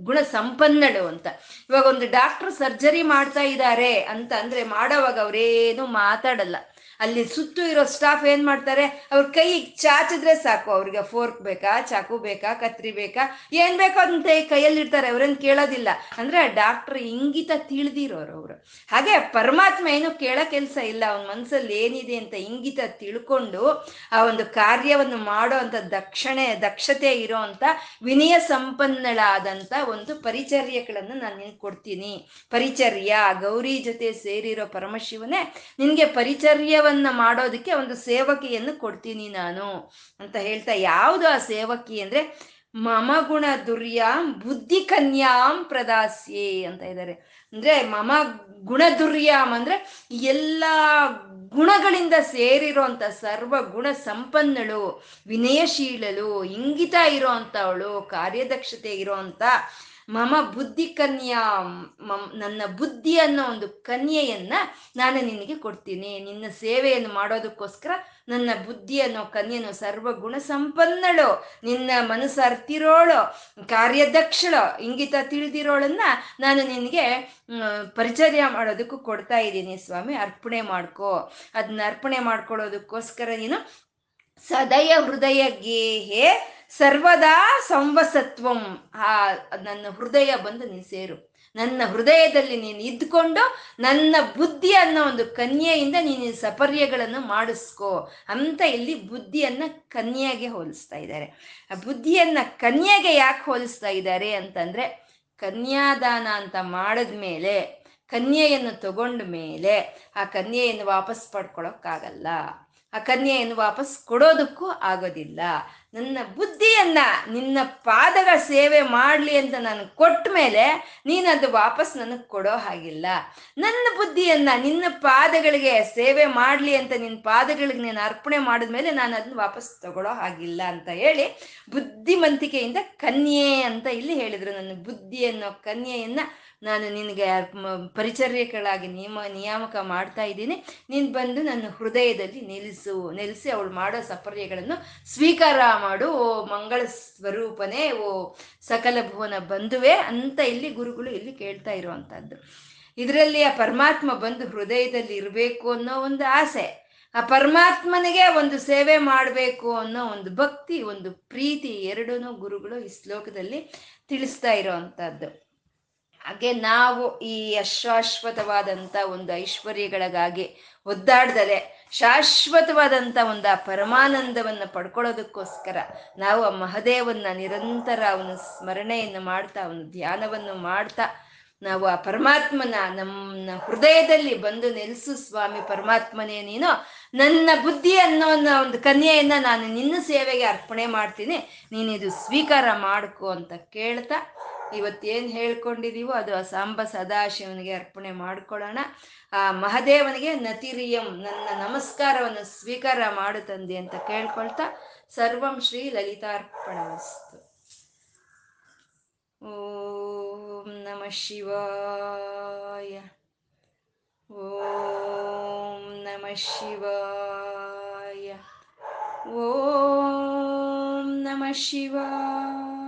Speaker 1: ಗುಣ ಸಂಪನ್ನಳು ಅಂತ. ಇವಾಗ ಒಂದು ಡಾಕ್ಟರ್ ಸರ್ಜರಿ ಮಾಡ್ತಾ ಇದ್ದಾರೆ ಅಂತ ಅಂದ್ರೆ ಮಾಡೋವಾಗ ಅವ್ರೇನು ಮಾತಾಡಲ್ಲ. ಅಲ್ಲಿ ಸುತ್ತು ಇರೋ ಸ್ಟಾಫ್ ಏನ್ ಮಾಡ್ತಾರೆ? ಅವ್ರ ಕೈ ಚಾಚಿದ್ರೆ ಸಾಕು. ಅವ್ರಿಗೆ ಫೋರ್ಕ್ ಬೇಕಾ, ಚಾಕು ಬೇಕಾ, ಕತ್ರಿ ಬೇಕಾ? ಏನ್ ಬೇಕೋ ಅದನ್ನ ಕೈಯಲ್ಲಿ ಇರ್ತಾರೆ ಅವ್ರೇನ್ ಕೇಳೋದಿಲ್ಲ. ಅಂದ್ರೆ ಡಾಕ್ಟರ್ ಇಂಗಿತ ತಿಳಿದಿರೋರು ಅವರು. ಹಾಗೆ ಪರಮಾತ್ಮ ಏನು ಕೇಳೋ ಕೆಲಸ ಇಲ್ಲ. ಅವನ ಮನಸ್ಸಲ್ಲಿ ಏನಿದೆ ಅಂತ ಇಂಗಿತ ತಿಳ್ಕೊಂಡು ಆ ಒಂದು ಕಾರ್ಯವನ್ನು ಮಾಡೋ ಅಂತ ದಕ್ಷಣೆ, ದಕ್ಷತೆ ಇರೋ ಅಂತ ವಿನಯ ಸಂಪನ್ನಳಾದಂತ ಒಂದು ಪರಿಚರ್ಯಗಳನ್ನು ನಾನು ನಿನ್ ಕೊಡ್ತೀನಿ. ಪರಿಚರ್ಯ, ಗೌರಿ ಜೊತೆ ಸೇರಿರೋ ಪರಮಶಿವನೇ ನಿನ್ಗೆ ಪರಿಚರ್ಯವನ್ನ ಮಾಡೋದಕ್ಕೆ ಒಂದು ಸೇವಕಿಯನ್ನು ಕೊಡ್ತೀನಿ ನಾನು ಅಂತ ಹೇಳ್ತಾ, ಯಾವುದು ಆ ಸೇವಕಿ ಅಂದ್ರೆ, ಮಮಗುಣ ದುರ್ಯಾಂ ಬುದ್ಧಿ ಕನ್ಯಾಂ ಪ್ರದಾಸ್ಯೆ ಅಂತ ಇದ್ದಾರೆ. ಅಂದ್ರೆ ಮಮ ಗುಣ ದುರ್ಯಾಮ್ ಅಂದ್ರೆ ಎಲ್ಲ ಗುಣಗಳಿಂದ ಸೇರಿರೋಂಥ ಸರ್ವ ಗುಣ ಸಂಪನ್ನಳು, ವಿನಯಶೀಲಳು, ಇಂಗಿತ ಇರೋ ಅಂಥವಳು ಕಾರ್ಯದಕ್ಷತೆ ಇರೋ ಅಂತ ಮಮ ಬುದ್ಧಿ ಕನ್ಯಾ ನನ್ನ ಬುದ್ಧಿ ಅನ್ನೋ ಒಂದು ಕನ್ಯೆಯನ್ನ ನಾನು ನಿನಗೆ ಕೊಡ್ತೀನಿ. ನಿನ್ನ ಸೇವೆಯನ್ನು ಮಾಡೋದಕ್ಕೋಸ್ಕರ ನನ್ನ ಬುದ್ಧಿ ಅನ್ನೋ ಕನ್ಯೆನು ಸರ್ವ ಗುಣ ಸಂಪನ್ನಳು. ನಿನ್ನ ಮನಸ್ಸು ಅರ್ತಿರೋಳು, ಕಾರ್ಯದಕ್ಷಳು, ಇಂಗಿತ ತಿಳಿದಿರೋಳನ್ನ ನಾನು ನಿನಗೆ ಪರಿಚರ್ಯ ಮಾಡೋದಕ್ಕೂ ಕೊಡ್ತಾ ಇದ್ದೀನಿ. ಸ್ವಾಮಿ, ಅರ್ಪಣೆ ಮಾಡ್ಕೋ. ಅದನ್ನ ಅರ್ಪಣೆ ಮಾಡ್ಕೊಳ್ಳೋದಕ್ಕೋಸ್ಕರ ನೀನು ಸದಯ ಹೃದಯ ಗೇಹೆ ಸರ್ವದಾ ಸಂವಸತ್ವಂ. ಆ, ನನ್ನ ಹೃದಯ ಬಂದು ನೀನು ಸೇರು. ನನ್ನ ಹೃದಯದಲ್ಲಿ ನೀನು ಇದ್ಕೊಂಡು ನನ್ನ ಬುದ್ಧಿ ಅನ್ನೋ ಒಂದು ಕನ್ಯೆಯಿಂದ ನೀನು ಸಪರ್ಯಗಳನ್ನು ಮಾಡಿಸ್ಕೋ ಅಂತ ಇಲ್ಲಿ ಬುದ್ಧಿಯನ್ನ ಕನ್ಯೆಗೆ ಹೋಲಿಸ್ತಾ ಇದ್ದಾರೆ. ಆ ಬುದ್ಧಿಯನ್ನ ಕನ್ಯೆಗೆ ಯಾಕೆ ಹೋಲಿಸ್ತಾ ಇದ್ದಾರೆ ಅಂತಂದ್ರೆ, ಕನ್ಯಾದಾನ ಅಂತ ಮಾಡಿದ್ಮೇಲೆ ಕನ್ಯೆಯನ್ನು ತಗೊಂಡ ಮೇಲೆ ಆ ಕನ್ಯೆಯನ್ನು ವಾಪಸ್ ಪಡ್ಕೊಳಕ್ಕಾಗಲ್ಲ. ಆ ಕನ್ಯೆಯನ್ನು ವಾಪಸ್ ಕೊಡೋದಕ್ಕೂ ಆಗೋದಿಲ್ಲ. ನನ್ನ ಬುದ್ಧಿಯನ್ನ, ನಿನ್ನ ಪಾದಗಳ ಸೇವೆ ಮಾಡಲಿ ಅಂತ ನಾನು ಕೊಟ್ಟ ಮೇಲೆ ನೀನು ಅದು ವಾಪಸ್ ನನಗೆ ಕೊಡೋ ಹಾಗಿಲ್ಲ. ನನ್ನ ಬುದ್ಧಿಯನ್ನ, ನಿನ್ನ ಪಾದಗಳಿಗೆ ಸೇವೆ ಮಾಡಲಿ ಅಂತ ನಿನ್ನ ಪಾದಗಳಿಗೆ ನೀನು ಅರ್ಪಣೆ ಮಾಡಿದ ಮೇಲೆ ನಾನು ಅದನ್ನ ವಾಪಸ್ ತಗೊಳ್ಳೋ ಹಾಗಿಲ್ಲ ಅಂತ ಹೇಳಿ ಬುದ್ಧಿಮಂತಿಕೆಯಿಂದ ಕನ್ಯೆ ಅಂತ ಇಲ್ಲಿ ಹೇಳಿದ್ರು. ನನ್ನ ಬುದ್ಧಿ ಅನ್ನೋ ಕನ್ಯೆಯನ್ನ ನಾನು ನಿನಗೆ ಪರಿಚರ್ಯಗಳಾಗಿ ನಿಯಮ, ನಿಯಾಮಕ ಮಾಡ್ತಾ ಇದ್ದೀನಿ. ನೀನು ಬಂದು ನನ್ನ ಹೃದಯದಲ್ಲಿ ನಿಲ್ಲಿಸು ನೆಲೆಸಿ ಅವಳು ಮಾಡೋ ಸಪರ್ಯಗಳನ್ನು ಸ್ವೀಕಾರ ಮಾಡು. ಓ ಮಂಗಳ ಸ್ವರೂಪನೇ, ಓ ಸಕಲ ಭುವನ ಬಂಧುವೆ ಅಂತ ಇಲ್ಲಿ ಗುರುಗಳು ಇಲ್ಲಿ ಕೇಳ್ತಾ ಇರುವಂತಹದ್ದು. ಇದರಲ್ಲಿ ಆ ಪರಮಾತ್ಮ ಬಂದು ಹೃದಯದಲ್ಲಿ ಇರಬೇಕು ಅನ್ನೋ ಒಂದು ಆಸೆ. ಆ ಪರಮಾತ್ಮನಿಗೆ ಒಂದು ಸೇವೆ ಮಾಡಬೇಕು ಅನ್ನೋ ಒಂದು ಭಕ್ತಿ, ಒಂದು ಪ್ರೀತಿ ಎರಡೂ ಗುರುಗಳು ಈ ಶ್ಲೋಕದಲ್ಲಿ ತಿಳಿಸ್ತಾ ಇರೋವಂಥದ್ದು ಹಾಗೆ ನಾವು ಈ ಅಶಾಶ್ವತವಾದಂಥ ಒಂದು ಐಶ್ವರ್ಯಗಳಿಗಾಗಿ ಒದ್ದಾಡ್ದಲೆ ಶಾಶ್ವತವಾದಂಥ ಒಂದು ಆ ಪರಮಾನಂದವನ್ನು ಪಡ್ಕೊಳ್ಳೋದಕ್ಕೋಸ್ಕರ ನಾವು ಆ ಮಹದೇವನ್ನ ನಿರಂತರ ಅವನ ಸ್ಮರಣೆಯನ್ನು ಮಾಡ್ತಾ, ಅವನ ಧ್ಯಾನವನ್ನು ಮಾಡ್ತಾ, ನಾವು ಆ ಪರಮಾತ್ಮನ ನಮ್ಮ ಹೃದಯದಲ್ಲಿ ಬಂದು ನೆಲೆಸು ಸ್ವಾಮಿ ಪರಮಾತ್ಮನೇ ನೀನು, ನನ್ನ ಬುದ್ಧಿ ಅನ್ನೋ ಒಂದು ಕನ್ಯೆಯನ್ನ ನಾನು ನಿನ್ನ ಸೇವೆಗೆ ಅರ್ಪಣೆ ಮಾಡ್ತೀನಿ, ನೀನಿದು ಸ್ವೀಕಾರ ಮಾಡ್ಕೊ ಅಂತ ಕೇಳ್ತಾ ಇವತ್ತೇನು ಹೇಳ್ಕೊಂಡಿದೀವೋ ಅದು ಆ ಸಾಂಬ ಸದಾಶಿವನಿಗೆ ಅರ್ಪಣೆ ಮಾಡ್ಕೊಳ್ಳೋಣ. ಆ ಮಹದೇವನಿಗೆ ನತಿರಿಯಂ, ನನ್ನ ನಮಸ್ಕಾರವನ್ನು ಸ್ವೀಕಾರ ಮಾಡು ತಂದೆ ಅಂತ ಕೇಳ್ಕೊಳ್ತಾ ಸರ್ವಂ ಶ್ರೀ ಲಲಿತಾರ್ಪಣವಸ್ತು ಓಂ ನಮ ಶಿವಾಯ. ಓಂ ನಮ ಶಿವಾಯ. ಓಂ ನಮ ಶಿವಾಯ.